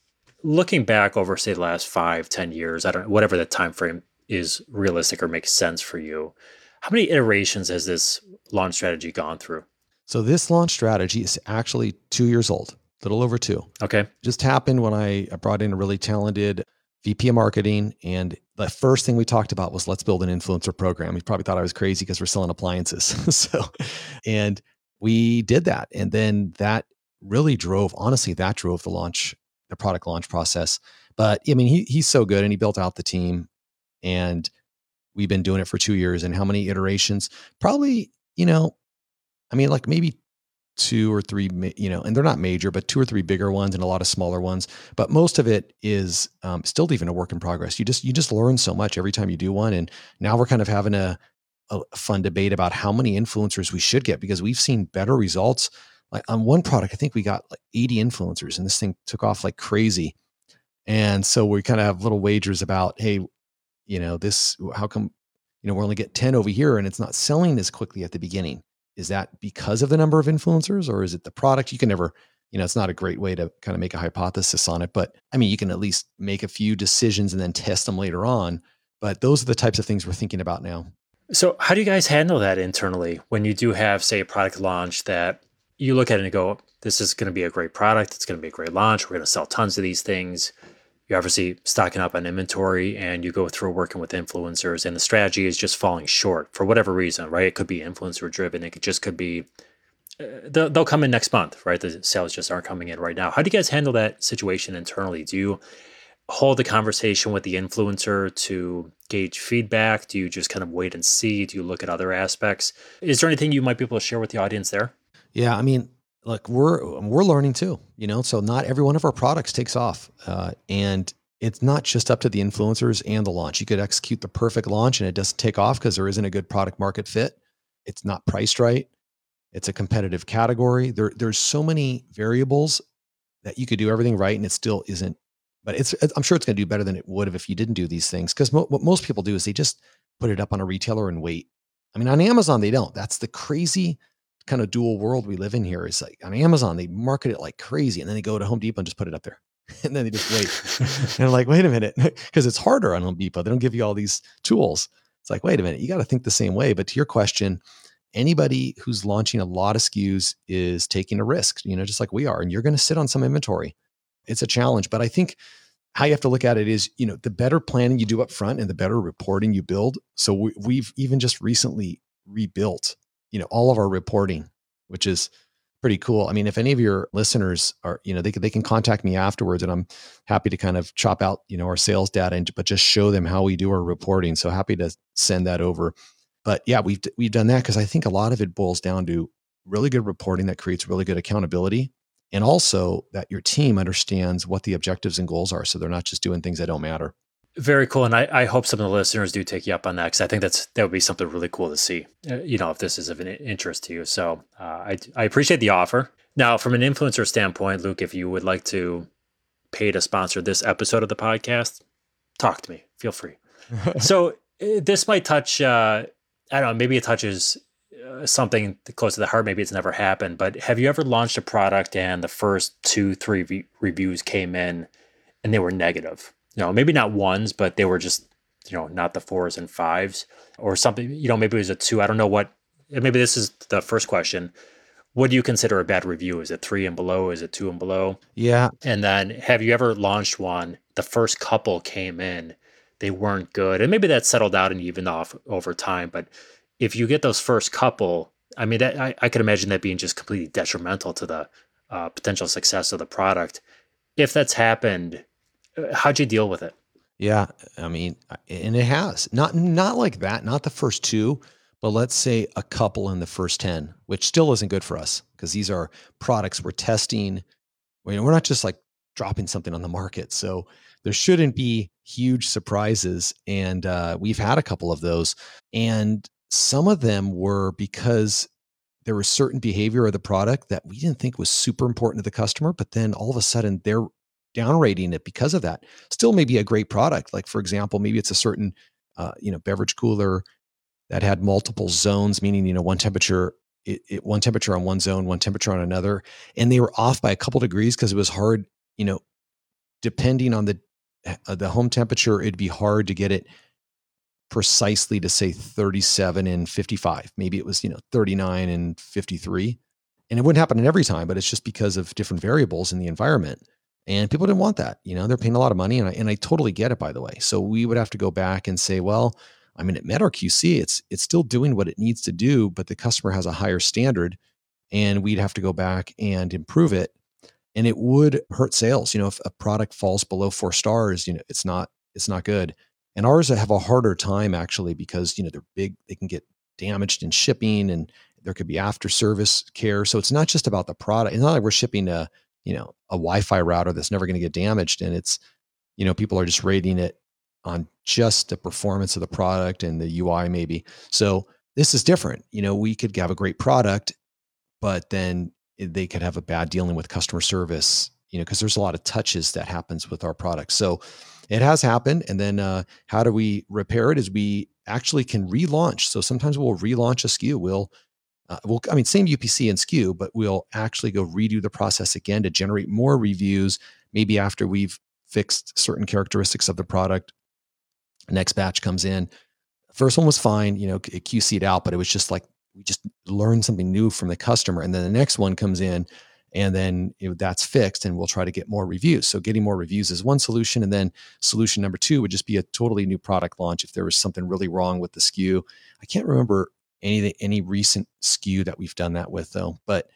Speaker 1: Looking back over say the last five ten years i don't know, whatever the time frame is realistic or makes sense for you how many iterations has this launch strategy gone through?
Speaker 2: So this launch strategy is actually two years old a little over two.
Speaker 1: Okay.
Speaker 2: Just happened when i brought in a really talented vp of marketing and the first thing we talked about was let's build an influencer program. He probably thought i was crazy because we're selling appliances. So and we did that. And then that really drove, honestly, that drove the launch, the product launch process. But I mean, he, he's so good and he built out the team and we've been doing it for two years. And how many iterations? Probably, you know, I mean, like maybe two or three, you know, and they're not major, but two or three bigger ones and a lot of smaller ones. But most of it is um, still even a work in progress. You just you just learn so much every time you do one. And now we're kind of having a a fun debate about how many influencers we should get because we've seen better results. Like on one product, I think we got like 80 influencers and this thing took off like crazy. And so we kind of have little wagers about, hey, you know, this, how come, you know, we're only get 10 over here and it's not selling as quickly at the beginning? Is that because of the number of influencers or is it the product? You can never, you know, it's not a great way to kind of make a hypothesis on it, but I mean, you can at least make a few decisions and then test them later on. But those are the types of things we're thinking about now.
Speaker 1: So, how do you guys handle that internally when you do have, say, a product launch that you look at it and go, this is going to be a great product. It's going to be a great launch. We're going to sell tons of these things. You're obviously stocking up on inventory and you go through working with influencers, and the strategy is just falling short for whatever reason, right? It could be influencer driven. It could just could be uh, they'll, they'll come in next month, right? The sales just aren't coming in right now. How do you guys handle that situation internally? Do you hold the conversation with the influencer to gauge feedback? Do you just kind of wait and see? Do you look at other aspects? Is there anything you might be able to share with the audience there?
Speaker 2: Yeah, I mean, look, we're we're learning too, you know. So not every one of our products takes off, uh, and it's not just up to the influencers and the launch. You could execute the perfect launch and it doesn't take off because there isn't a good product market fit. It's not priced right. It's a competitive category. There, there's so many variables that you could do everything right and it still isn't but it's I'm sure it's going to do better than it would have if you didn't do these things. Because mo- what most people do is they just put it up on a retailer and wait. I mean, on Amazon they don't. That's the crazy kind of dual world we live in here. Is like on Amazon they market it like crazy, and then they go to Home Depot and just put it up there, and then they just wait. and like, wait a minute, because it's harder on Home Depot. They don't give you all these tools. It's like, wait a minute, you got to think the same way. But to your question, anybody who's launching a lot of SKUs is taking a risk, you know, just like we are, and you're going to sit on some inventory it's a challenge. But I think how you have to look at it is, you know, the better planning you do up front and the better reporting you build. So we, we've even just recently rebuilt, you know, all of our reporting, which is pretty cool. I mean, if any of your listeners are, you know, they can, they can contact me afterwards and I'm happy to kind of chop out, you know, our sales data and, but just show them how we do our reporting. So happy to send that over. But yeah, we've, we've done that because I think a lot of it boils down to really good reporting that creates really good accountability and also that your team understands what the objectives and goals are so they're not just doing things that don't matter
Speaker 1: very cool and i, I hope some of the listeners do take you up on that because i think that's that would be something really cool to see uh, you know if this is of an interest to you so uh, I, I appreciate the offer now from an influencer standpoint luke if you would like to pay to sponsor this episode of the podcast talk to me feel free so uh, this might touch uh, i don't know maybe it touches uh, something close to the heart. Maybe it's never happened, but have you ever launched a product and the first two, three re- reviews came in and they were negative? You know, maybe not ones, but they were just, you know, not the fours and fives or something. You know, maybe it was a two. I don't know what. Maybe this is the first question. What do you consider a bad review? Is it three and below? Is it two and below?
Speaker 2: Yeah.
Speaker 1: And then have you ever launched one? The first couple came in, they weren't good, and maybe that settled out and evened off over time, but if you get those first couple, I mean, that, I, I could imagine that being just completely detrimental to the uh, potential success of the product. If that's happened, how'd you deal with it?
Speaker 2: Yeah, I mean, and it has not not like that, not the first two, but let's say a couple in the first ten, which still isn't good for us because these are products we're testing. We're not just like dropping something on the market, so there shouldn't be huge surprises. And uh, we've had a couple of those, and some of them were because there was certain behavior of the product that we didn't think was super important to the customer, but then all of a sudden they're downrating it because of that. Still, maybe a great product. Like for example, maybe it's a certain uh, you know beverage cooler that had multiple zones, meaning you know one temperature. It, it, one temperature on one zone, one temperature on another, and they were off by a couple degrees because it was hard. You know, depending on the uh, the home temperature, it'd be hard to get it precisely to say 37 and 55. Maybe it was, you know, 39 and 53. And it wouldn't happen in every time, but it's just because of different variables in the environment. And people didn't want that. You know, they're paying a lot of money. And I, and I totally get it, by the way. So we would have to go back and say, well, I mean, it met our QC. It's it's still doing what it needs to do, but the customer has a higher standard. And we'd have to go back and improve it. And it would hurt sales. You know, if a product falls below four stars, you know, it's not, it's not good and ours have a harder time actually because you know they're big they can get damaged in shipping and there could be after service care so it's not just about the product it's not like we're shipping a you know a wi-fi router that's never going to get damaged and it's you know people are just rating it on just the performance of the product and the ui maybe so this is different you know we could have a great product but then they could have a bad dealing with customer service you know because there's a lot of touches that happens with our product so it has happened. And then uh, how do we repair it? Is we actually can relaunch. So sometimes we'll relaunch a SKU. We'll uh, we'll, I mean, same UPC and SKU, but we'll actually go redo the process again to generate more reviews. Maybe after we've fixed certain characteristics of the product, next batch comes in. First one was fine, you know, it QC'd out, but it was just like we just learned something new from the customer. And then the next one comes in and then that's fixed and we'll try to get more reviews so getting more reviews is one solution and then solution number two would just be a totally new product launch if there was something really wrong with the sku i can't remember any any recent SKU that we've done that with though. But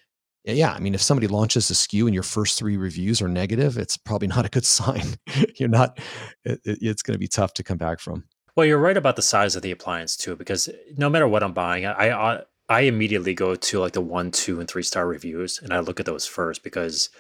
Speaker 2: yeah i mean if somebody launches a SKU and your first three reviews are negative it's probably not a good sign. You're not it, it's going to be tough to come back from.
Speaker 1: Well you're right about the size of the appliance too because no matter what i'm buying i, I I immediately go to like the one, two, and three star reviews and I look at those first because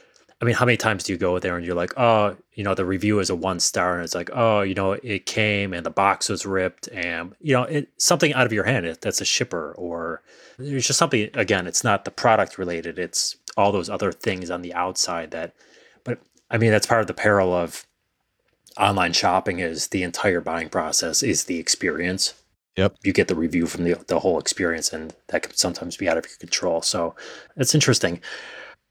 Speaker 1: I mean, how many times do you go there and you're like, oh, you know, the review is a one star and it's like, oh, you know, it came and the box was ripped and, you know, it, something out of your hand that's a shipper or there's just something, again, it's not the product related, it's all those other things on the outside that, but I mean, that's part of the peril of online shopping is the entire buying process is the experience
Speaker 2: Yep.
Speaker 1: You get the review from the, the whole experience, and that can sometimes be out of your control. So it's interesting.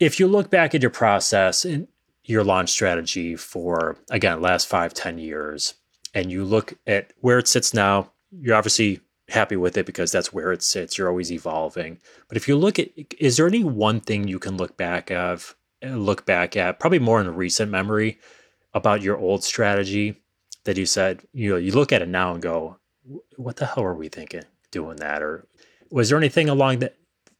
Speaker 1: If you look back at your process and your launch strategy for, again, last five ten years, and you look at where it sits now, you're obviously happy with it because that's where it sits. You're always evolving. But if you look at, is there any one thing you can look back of uh, look back at, probably more in recent memory, about your old strategy that you said, you know, you look at it now and go, what the hell were we thinking doing that? Or was there anything along that,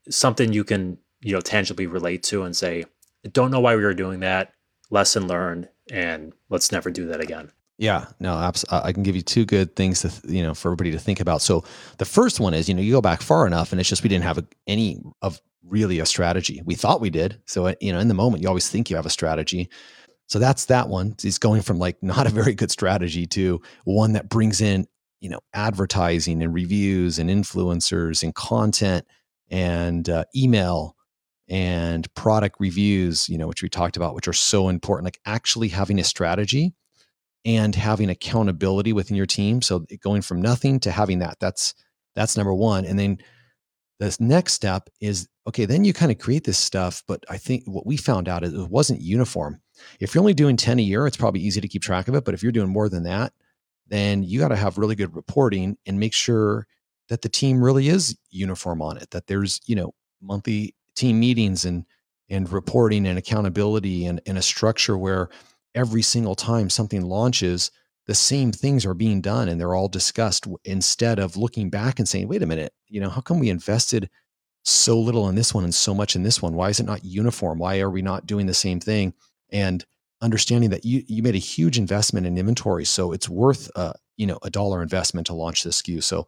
Speaker 1: something you can, you know, tangibly relate to and say, don't know why we were doing that, lesson learned, and let's never do that again?
Speaker 2: Yeah, no, I can give you two good things to, you know, for everybody to think about. So the first one is, you know, you go back far enough and it's just, we didn't have a, any of really a strategy. We thought we did. So, uh, you know, in the moment, you always think you have a strategy. So that's that one. It's going from like not a very good strategy to one that brings in, you know, advertising and reviews and influencers and content and uh, email and product reviews, you know, which we talked about, which are so important. Like actually having a strategy and having accountability within your team. So going from nothing to having that, that's that's number one. And then the next step is okay, then you kind of create this stuff, but I think what we found out is it wasn't uniform. If you're only doing 10 a year, it's probably easy to keep track of it. But if you're doing more than that, then you got to have really good reporting and make sure that the team really is uniform on it, that there's, you know, monthly team meetings and and reporting and accountability and, and a structure where every single time something launches, the same things are being done and they're all discussed instead of looking back and saying, wait a minute, you know, how come we invested so little in this one and so much in this one? Why is it not uniform? Why are we not doing the same thing? And understanding that you you made a huge investment in inventory, so it's worth you know a dollar investment to launch this SKU. So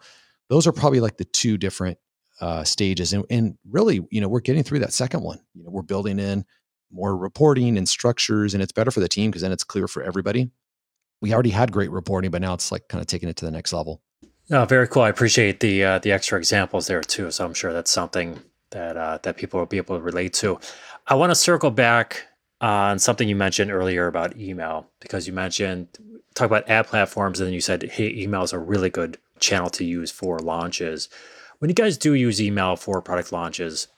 Speaker 2: those are probably like the two different uh, stages, and, and really, you know, we're getting through that second one. You know, we're building in more reporting and structures, and it's better for the team because then it's clear for everybody. We already had great reporting, but now it's like kind of taking it to the next level.
Speaker 1: Oh, very cool. I appreciate the uh, the extra examples there too. So I'm sure that's something that uh, that people will be able to relate to. I want to circle back on something you mentioned earlier about email because you mentioned talk about ad platforms and then you said hey email is a really good channel to use for launches when you guys do use email for product launches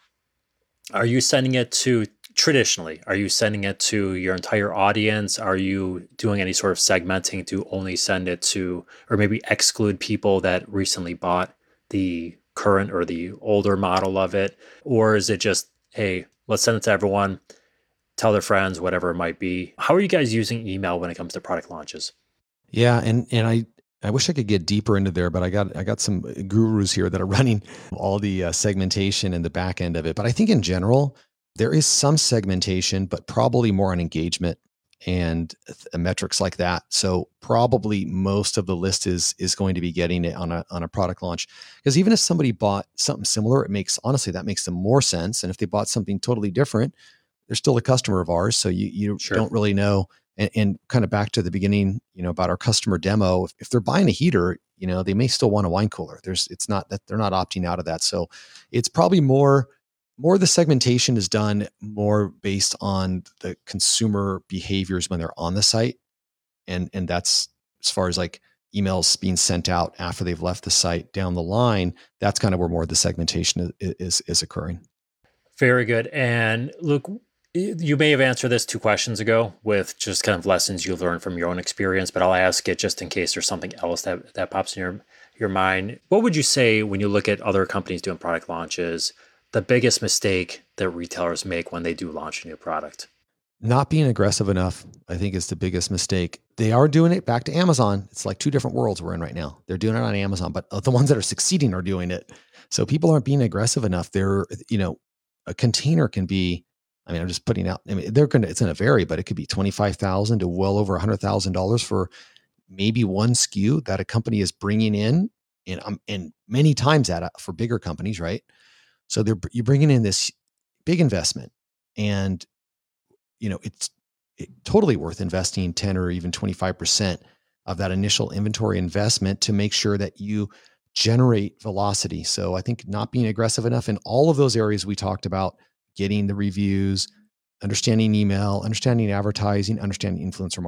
Speaker 1: are you sending it to traditionally are you sending it to your entire audience? Are you doing any sort of segmenting to only send it to or maybe exclude people that recently bought the current or the older model of it? Or is it just hey let's send it to everyone tell their friends whatever it might be? How are you guys using email when it comes to product launches?
Speaker 2: Yeah and and i I wish I could get deeper into there, but I got I got some gurus here that are running all the uh, segmentation and the back end of it. But I think in general, there is some segmentation, but probably more on engagement and metrics like that. So probably most of the list is is going to be getting it on a on a product launch. Because even if somebody bought something similar, it makes honestly that makes them more sense. And if they bought something totally different, they're still a customer of ours. So you you sure. don't really know. And, and, kind of back to the beginning, you know, about our customer demo. If, if they're buying a heater, you know, they may still want a wine cooler. There's it's not that they're not opting out of that. So it's probably more more the segmentation is done more based on the consumer behaviors when they're on the site and and that's as far as like emails being sent out after they've left the site down the line that's kind of where more of the segmentation is is, is occurring
Speaker 1: very good and look you may have answered this two questions ago with just kind of lessons you learned from your own experience but i'll ask it just in case there's something else that that pops in your your mind what would you say when you look at other companies doing product launches the biggest mistake that retailers make when they do launch a new product?
Speaker 2: Not being aggressive enough, I think, is the biggest mistake. They are doing it back to Amazon. It's like two different worlds we're in right now. They're doing it on Amazon, but the ones that are succeeding are doing it. So people aren't being aggressive enough. They're, you know, a container can be, I mean, I'm just putting out, I mean, they're going to, it's going to vary, but it could be 25,000 to well over a $100,000 for maybe one SKU that a company is bringing in. And, um, and many times that for bigger companies, right? So they're you're bringing in this big investment, and you know it's it, totally worth investing ten or even twenty five percent of that initial inventory investment to make sure that you generate velocity. So I think not being aggressive enough in all of those areas we talked about, getting the reviews, understanding email, understanding advertising, understanding influencer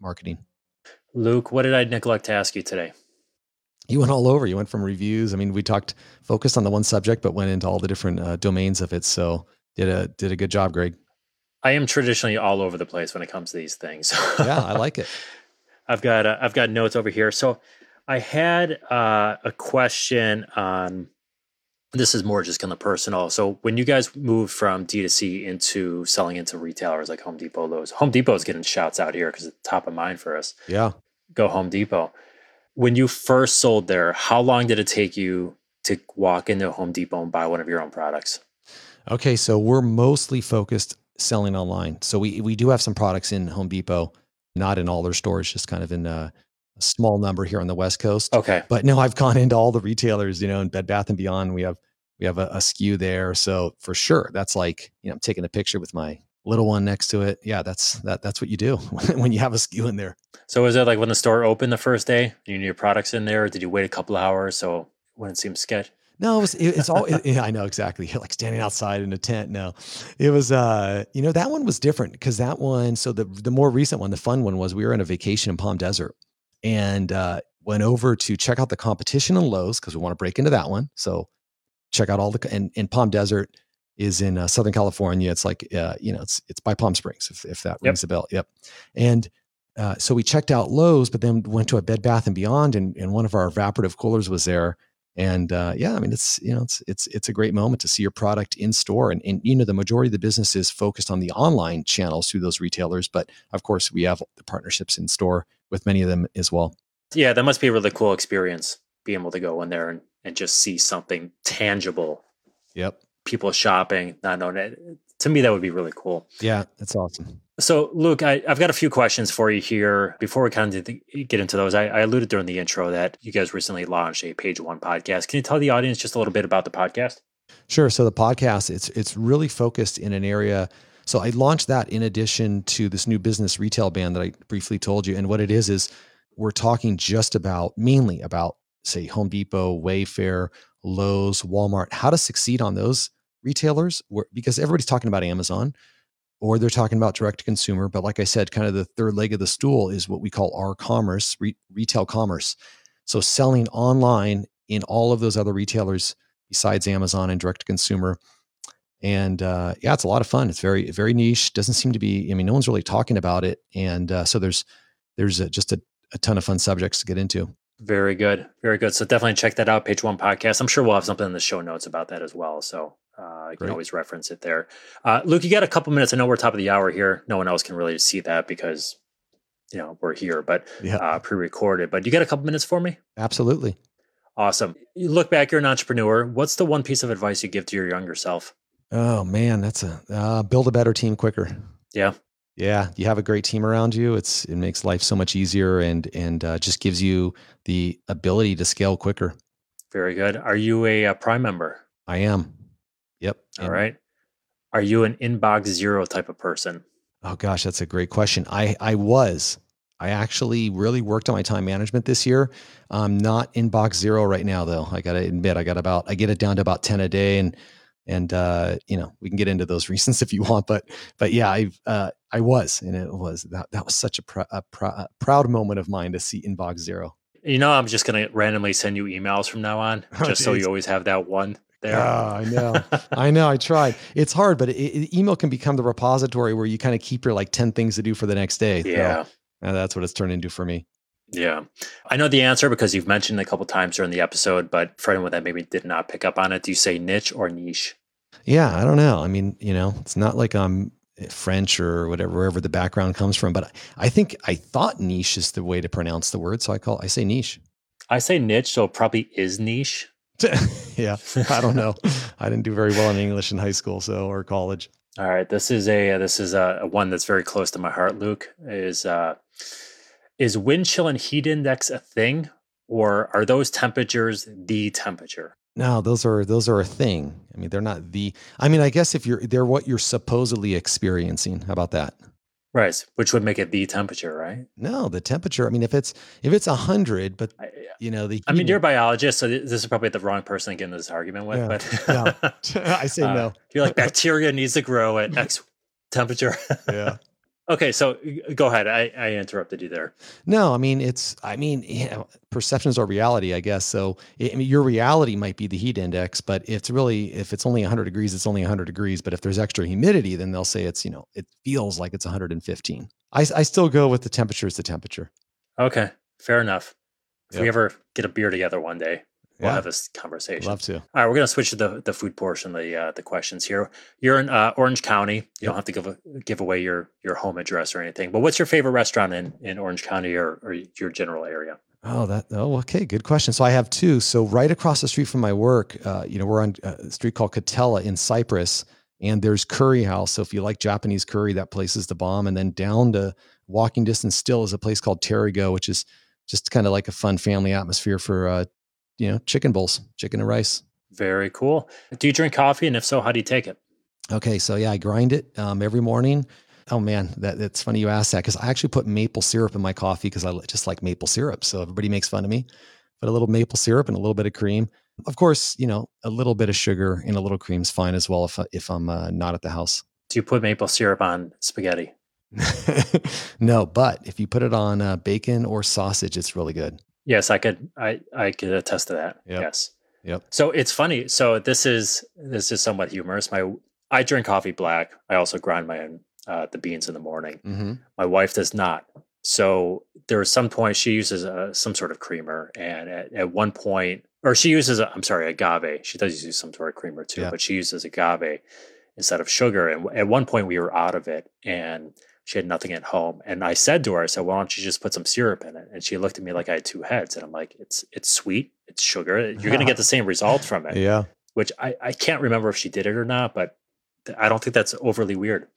Speaker 2: marketing.
Speaker 1: Luke, what did I neglect to ask you today?
Speaker 2: you went all over. You went from reviews. I mean, we talked focused on the one subject, but went into all the different uh, domains of it. So did a did a good job, Greg.
Speaker 1: I am traditionally all over the place when it comes to these things.
Speaker 2: yeah, I like it.
Speaker 1: I've got uh, I've got notes over here. So I had uh, a question on this is more just kind of personal. So when you guys moved from D2C into selling into retailers like Home Depot, Lowe's, Home Depot is getting shouts out here because it's top of mind for us.
Speaker 2: Yeah.
Speaker 1: Go Home Depot. When you first sold there, how long did it take you to walk into Home Depot and buy one of your own products?
Speaker 2: Okay, so we're mostly focused selling online. So we we do have some products in Home Depot, not in all their stores, just kind of in a small number here on the West Coast.
Speaker 1: Okay.
Speaker 2: But no, I've gone into all the retailers, you know, in Bed Bath and Beyond. We have we have a, a SKU there. So for sure, that's like, you know, I'm taking a picture with my little one next to it. Yeah, that's that that's what you do when you have a SKU in there.
Speaker 1: So is it like when the store opened the first day, you knew your products in there? did you wait a couple hours so it wouldn't seem sketch?
Speaker 2: No, it was, it, it's all, it, I know exactly. like standing outside in a tent. No, it was, uh, you know, that one was different because that one, so the, the more recent one, the fun one was we were on a vacation in Palm Desert and, uh, went over to check out the competition in Lowe's because we want to break into that one. So check out all the, and, and Palm Desert is in uh, Southern California. It's like, uh, you know, it's, it's by Palm Springs, if, if that rings yep. a bell. Yep. And, uh, so we checked out Lowe's, but then went to a Bed Bath and Beyond, and, and one of our evaporative coolers was there and uh, yeah, I mean, it's you know, it's it's it's a great moment to see your product in store, and and you know, the majority of the business is focused on the online channels through those retailers, but of course, we have the partnerships in store with many of them as well.
Speaker 1: Yeah, that must be a really cool experience being able to go in there and, and just see something tangible.
Speaker 2: Yep.
Speaker 1: People shopping, not knowing it. To me, that would be really cool.
Speaker 2: Yeah, that's awesome.
Speaker 1: So, Luke, I, have got a few questions for you here. Before we kind of get into those, I, I, alluded during the intro that you guys recently launched a Page One podcast. Can you tell the audience just a little bit about the podcast?
Speaker 2: Sure. So the podcast, it's it's really focused in an area. So I launched that in addition to this new business RetailBand that I briefly told you. And what it is is we're talking just about mainly about say Home Depot, Wayfair, Lowe's, Walmart, how to succeed on those retailers because everybody's talking about Amazon or they're talking about direct to consumer. But like I said, kind of the third leg of the stool is what we call our commerce, re- retail commerce. So selling online in all of those other retailers besides Amazon and direct to consumer. And uh, yeah, it's a lot of fun. It's very, very niche. Doesn't seem to be. I mean, no one's really talking about it. And uh, so there's, there's a, just a, a ton of fun subjects to get into.
Speaker 1: Very good. Very good. So definitely check that out, Page One Podcast. I'm sure we'll have something in the show notes about that as well. So uh, you can always reference it there. Uh, Luke, you got a couple minutes. I know we're top of the hour here. No one else can really see that because, you know, we're here, but yeah. uh, pre-recorded. But you got a couple minutes for me?
Speaker 2: Absolutely.
Speaker 1: Awesome. You look back, you're an entrepreneur. What's the one piece of advice you give to your younger self?
Speaker 2: Oh man, that's a uh, build a better team quicker.
Speaker 1: Yeah.
Speaker 2: Yeah, you have a great team around you. It's it makes life so much easier and and uh, just gives you the ability to scale quicker.
Speaker 1: Very good. Are you a, a Prime member?
Speaker 2: I am. Yep.
Speaker 1: All and, right. Are you an inbox zero type of person?
Speaker 2: Oh gosh, that's a great question. I I was. I actually really worked on my time management this year. I'm not inbox zero right now though. I got to admit, I got about I get it down to about 10 a day and and uh, you know we can get into those reasons if you want but but yeah i uh, i was and it was that that was such a, pr- a, pr- a proud moment of mine to see inbox zero
Speaker 1: you know i'm just going to randomly send you emails from now on oh, just so you always have that one there.
Speaker 2: Oh, I know. I know. I tried. It's hard, but it, it, email can become the repository where you kind of keep your like 10 things to do for the next day.
Speaker 1: Yeah.
Speaker 2: So, that's what it's turned into for me.
Speaker 1: Yeah. I know the answer because you've mentioned it a couple times during the episode, but for anyone that maybe did not pick up on it, do you say niche or niche?
Speaker 2: Yeah, I don't know. I mean, you know, it's not like I'm French or whatever, wherever the background comes from, but I think I thought niche is the way to pronounce the word. So I call, I say niche.
Speaker 1: I say niche. So it probably is niche.
Speaker 2: yeah, I don't know. I didn't do very well in English in high school, so or college.
Speaker 1: All right, this is a this is a, a one that's very close to my heart. Luke is uh, is wind chill and heat index a thing, or are those temperatures the temperature?
Speaker 2: No, those are those are a thing. I mean, they're not the. I mean, I guess if you're they're what you're supposedly experiencing. How about that?
Speaker 1: Right, which would make it the temperature, right?
Speaker 2: No, the temperature. I mean, if it's if it's a hundred, but you know the.
Speaker 1: I mean, you're a biologist, so this is probably the wrong person to get into this argument with.
Speaker 2: Yeah, but no. I say uh, no.
Speaker 1: You're like bacteria needs to grow at X temperature.
Speaker 2: yeah.
Speaker 1: Okay, so go ahead. I, I interrupted you there.
Speaker 2: No, I mean it's. I mean, yeah, perceptions are reality, I guess. So, I mean, your reality might be the heat index, but it's really if it's only 100 degrees, it's only 100 degrees. But if there's extra humidity, then they'll say it's you know it feels like it's 115. I I still go with the temperature is the temperature.
Speaker 1: Okay, fair enough. If yep. we ever get a beer together one day, we'll
Speaker 2: Yeah.
Speaker 1: have this conversation.
Speaker 2: Love to.
Speaker 1: All right, we're going to switch to the, the food portion the uh, the questions here. You're in uh, Orange County. You
Speaker 2: Yep.
Speaker 1: don't have to give a, give away your your home address or anything. But what's your favorite restaurant in, in Orange County or, or your general area?
Speaker 2: Oh, that. Oh, okay. Good question. So I have two. So right across the street from my work, uh, you know, we're on a street called Katella in Cypress, and there's Curry House. So if you like Japanese curry, that place is the bomb. And then down to walking distance still is a place called Terrigo, which is just kind of like a fun family atmosphere for, uh, you know, chicken bowls, chicken and rice.
Speaker 1: Very cool. Do you drink coffee? And if so, how do you take it?
Speaker 2: Okay, so yeah, I grind it um, every morning. Oh man, that, that's funny you asked that because I actually put maple syrup in my coffee because I just like maple syrup. So everybody makes fun of me. Put a little maple syrup and a little bit of cream. Of course, you know a little bit of sugar and a little cream is fine as well if if I'm uh, not at the house.
Speaker 1: Do you put maple syrup on spaghetti?
Speaker 2: no, but if you put it on uh, bacon or sausage, it's really good.
Speaker 1: Yes, I could. I I could attest to that.
Speaker 2: Yep.
Speaker 1: Yes.
Speaker 2: Yep.
Speaker 1: So it's funny. So this is this is somewhat humorous. My I drink coffee black. I also grind my own uh, the beans in the morning.
Speaker 2: Mm-hmm.
Speaker 1: My wife does not. So there was some point she uses uh, some sort of creamer, and at, at one point, or she uses I'm sorry, agave. She does use some sort of creamer too,
Speaker 2: Yeah.
Speaker 1: but she uses agave instead of sugar. And at one point, we were out of it, and she had nothing at home. And I said to her, I said, "Why don't you just put some syrup in it?" And she looked at me like I had two heads, and I'm like, "It's it's sweet, it's sugar. You're going to get the same result from it."
Speaker 2: Yeah.
Speaker 1: Which I I can't remember if she did it or not, but I don't think that's overly weird.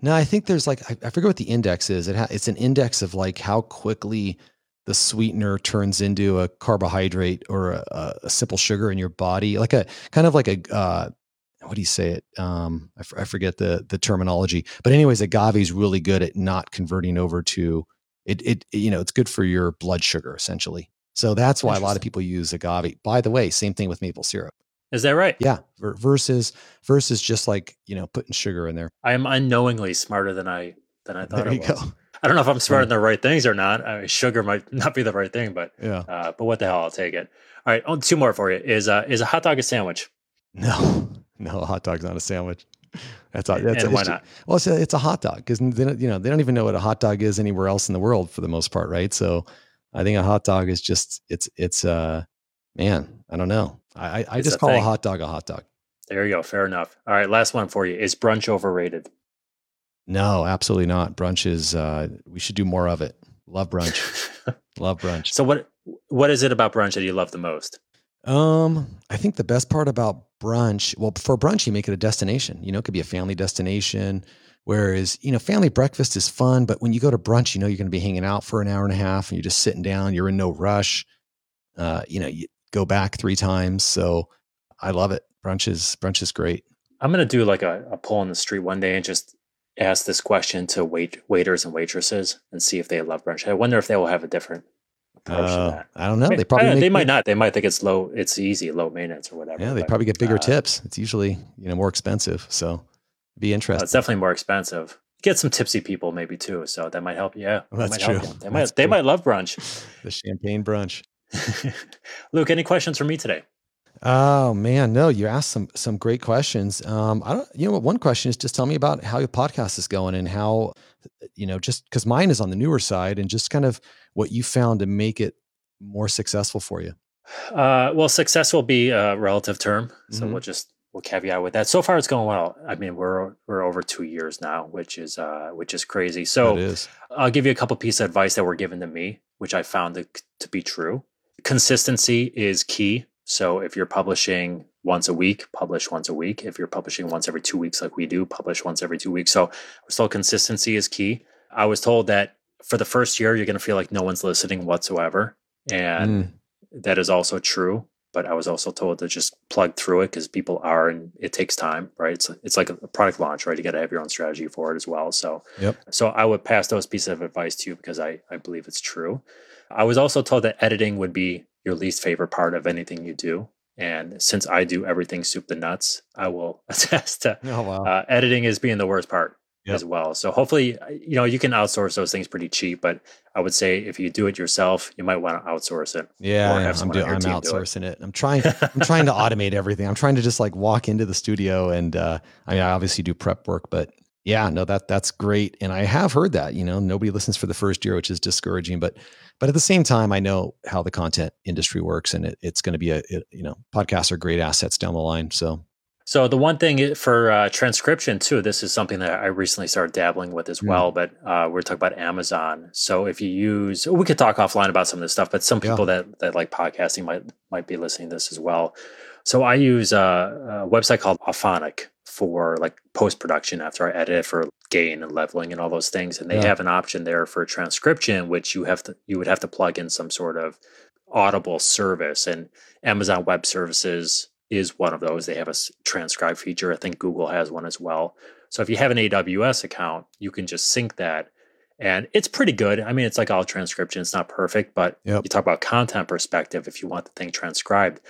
Speaker 2: No, I think there's like I, I forget what the index is. It ha- it's an index of like how quickly the sweetener turns into a carbohydrate or a, a, a simple sugar in your body, like a kind of like a uh, what do you say it? Um, I, f- I forget the the terminology, but anyways, agave is really good at not converting over to it. It you know it's good for your blood sugar essentially. So that's why a lot of people use agave. By the way, same thing with maple syrup.
Speaker 1: Is that right?
Speaker 2: Yeah, versus versus just like you know putting sugar in there.
Speaker 1: I am unknowingly smarter than I than I thought
Speaker 2: There
Speaker 1: I
Speaker 2: you
Speaker 1: was.
Speaker 2: go.
Speaker 1: I don't know if I'm smart
Speaker 2: Yeah.
Speaker 1: in the right things or not. I mean, sugar might not be the right thing, but
Speaker 2: Yeah.
Speaker 1: uh, but what the hell? I'll take it. All right, oh, two more for you. Is uh, is a hot dog a sandwich?
Speaker 2: No, no, a hot dog's not a sandwich. That's all.
Speaker 1: And
Speaker 2: That's
Speaker 1: why not?
Speaker 2: Well, it's a, it's a hot dog because they don't, you know they don't even know what a hot dog is anywhere else in the world for the most part, right? So, I think a hot dog is just it's it's uh man, I don't know. I I, I just call a hot dog a hot dog.
Speaker 1: There you go. Fair enough. All right, last one for you. Is brunch overrated?
Speaker 2: No, absolutely not. Brunch is uh we should do more of it. Love brunch. Love brunch.
Speaker 1: so what what is it about brunch that you love the most?
Speaker 2: Um, I think the best part about brunch, well, for brunch, you make it a destination. You know, it could be a family destination. Whereas, you know, family breakfast is fun, but when you go to brunch, you know, you're going to be hanging out for an hour and a half and you're just sitting down, you're in no rush. Uh, you know, you go back three times. So I love it. Brunch is, brunch is great.
Speaker 1: I'm gonna do like a, a poll in the street one day and just ask this question to wait waiters and waitresses and see if they love brunch. I wonder if they will have a different approach
Speaker 2: Uh,
Speaker 1: that.
Speaker 2: I don't know. They probably
Speaker 1: know,
Speaker 2: make,
Speaker 1: they might
Speaker 2: big-
Speaker 1: not. They might think it's low, it's easy, low maintenance or whatever.
Speaker 2: Yeah. They
Speaker 1: but,
Speaker 2: probably get bigger
Speaker 1: uh,
Speaker 2: tips. It's usually, you know, more expensive. So it'd be
Speaker 1: uh,
Speaker 2: interesting.
Speaker 1: it's definitely more expensive. Get some tipsy people maybe too, so that might help. Yeah,
Speaker 2: Well,
Speaker 1: that
Speaker 2: that's
Speaker 1: might
Speaker 2: true.
Speaker 1: you. They
Speaker 2: That's
Speaker 1: might. They
Speaker 2: true.
Speaker 1: might love brunch.
Speaker 2: the champagne brunch.
Speaker 1: Luke, any questions for me today?
Speaker 2: Oh man, no, you asked some some great questions. Um, I don't, you know, what? one question is just tell me about how your podcast is going and how, you know, just because mine is on the newer side and just kind of what you found to make it more successful for you.
Speaker 1: Uh, well, success will be a relative term, so
Speaker 2: Mhm.
Speaker 1: we'll just we'll caveat with that. So far, it's going well. I mean, we're we're over two years now, which is uh, which is crazy. So
Speaker 2: is.
Speaker 1: I'll give you a couple pieces of advice that were given to me, which I found to, to be true. Consistency is key. So if you're publishing once a week, publish once a week. If you're publishing once every two weeks, like we do, publish once every two weeks. So still consistency is key. I was told that for the first year, you're going to feel like no one's listening whatsoever. And
Speaker 2: Mm,
Speaker 1: that is also true. But I was also told to just plug through it because people are, and it takes time, right? It's it's like a product launch, right? You got to have your own strategy for it as well. So,
Speaker 2: Yep.
Speaker 1: so I would pass those pieces of advice to you because I I believe it's true. I was also told that editing would be your least favorite part of anything you do, and since I do everything soup to nuts, I will attest to
Speaker 2: Oh wow.
Speaker 1: uh, editing is being the worst part
Speaker 2: Yep.
Speaker 1: as well. So hopefully, uh, you know, you can outsource those things pretty cheap. But I would say if you do it yourself, you might want to outsource it.
Speaker 2: yeah,
Speaker 1: or
Speaker 2: I
Speaker 1: have
Speaker 2: am. I'm, do, I'm
Speaker 1: do it.
Speaker 2: outsourcing it. I'm trying. I'm trying to automate everything. I'm trying to just like walk into the studio and uh, I mean, I obviously do prep work, but Yeah, no, that that's great. And I have heard that, you know, nobody listens for the first year, which is discouraging. But but at the same time, I know how the content industry works and it, it's going to be a, it, you know, podcasts are great assets down the line. So
Speaker 1: so the one thing for uh, transcription too, this is something that I recently started dabbling with as mm. well. But uh, we're talking about Amazon. So if you use, we could talk offline about some of this stuff. But some people yeah. that that like podcasting might might be listening to this as well. So I use a, a website called Auphonic for like post production after I edit for gain and leveling and all those things. And they yeah. have an option there for transcription, which you have to you would have to plug in some sort of Audible service. And Amazon Web Services is one of those. They have a transcribe feature. I think Google has one as well. So if you have an AWS account, you can just sync that. And it's pretty good. I mean, it's like all transcription. It's not perfect, but yep. you talk about content perspective. If you want the thing transcribed,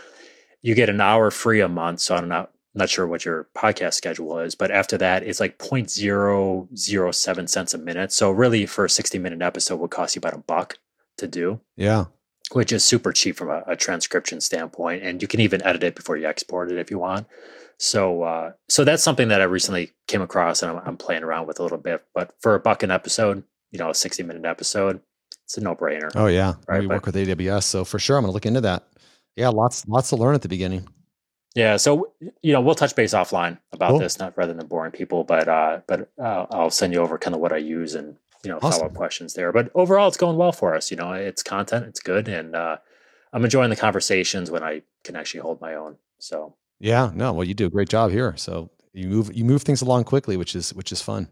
Speaker 1: you get an hour free a month. So I'm not not sure what your podcast schedule is, but after that, it's like 0.007 cents a minute. So really, for a 60 minute episode, would cost you about a buck to do.
Speaker 2: Yeah,
Speaker 1: which is super cheap from a, a, transcription standpoint, and you can even edit it before you export it if you want. So, uh, so that's something that I recently came across, and I'm, I'm playing around with a little bit. But for a buck an episode, you know, a 60 minute episode, it's a no brainer.
Speaker 2: Oh yeah, right. We but, work with AWS, so for sure, I'm going to look into that. Yeah, lots lots to learn at the beginning.
Speaker 1: Yeah, so you know we'll touch base offline about cool. this, not rather than boring people, but uh, but uh, I'll send you over kind of what I use and you know awesome. follow up questions there. But overall, it's going well for us. You know, it's content, it's good, and uh, I'm enjoying the conversations when I can actually hold my own. So
Speaker 2: yeah, no, well, you do a great job here. So you move you move things along quickly, which is which is fun.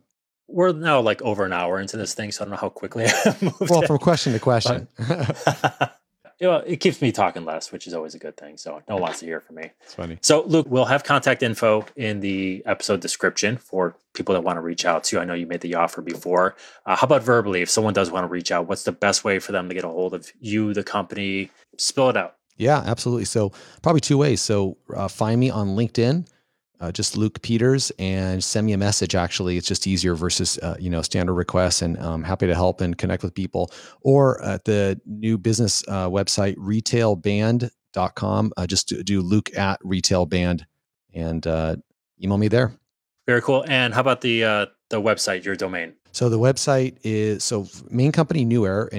Speaker 1: We're now like over an hour into this thing, so I don't know how quickly I moved.
Speaker 2: Well, from question to question.
Speaker 1: you know, it keeps me talking less, which is always a good thing. So no one wants to hear from me.
Speaker 2: It's funny.
Speaker 1: So Luke, we'll have contact info in the episode description for people that want to reach out to. I know you made the offer before. Uh, how about verbally? If someone does want to reach out, what's the best way for them to get a hold of you, the company? Spill it out.
Speaker 2: Yeah, absolutely. So probably two ways. So uh, find me on LinkedIn uh, just Luke Peters and send me a message. Actually, it's just easier versus uh, you know standard requests, and I'm um, happy to help and connect with people. Or at the new business uh, website retailband.com, uh, just do, do Luke at retailband and uh, email me there.
Speaker 1: Very cool. And how about the uh, the website, your domain?
Speaker 2: So the website is so main company Newair,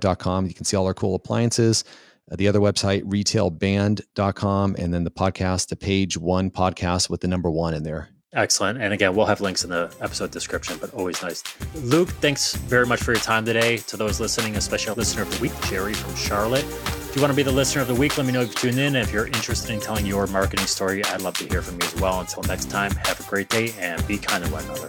Speaker 2: dot com. You can see all our cool appliances. Uh, the other website, retailband.com, and then the podcast, the page one podcast with the number one in there.
Speaker 1: Excellent. And again, we'll have links in the episode description, but always nice. Luke, thanks very much for your time today. To those listening, especially listener of the week, Jerry from Charlotte. If you want to be the listener of the week, let me know if you tune in. And if you're interested in telling your marketing story, I'd love to hear from you as well. Until next time, have a great day and be kind to one another.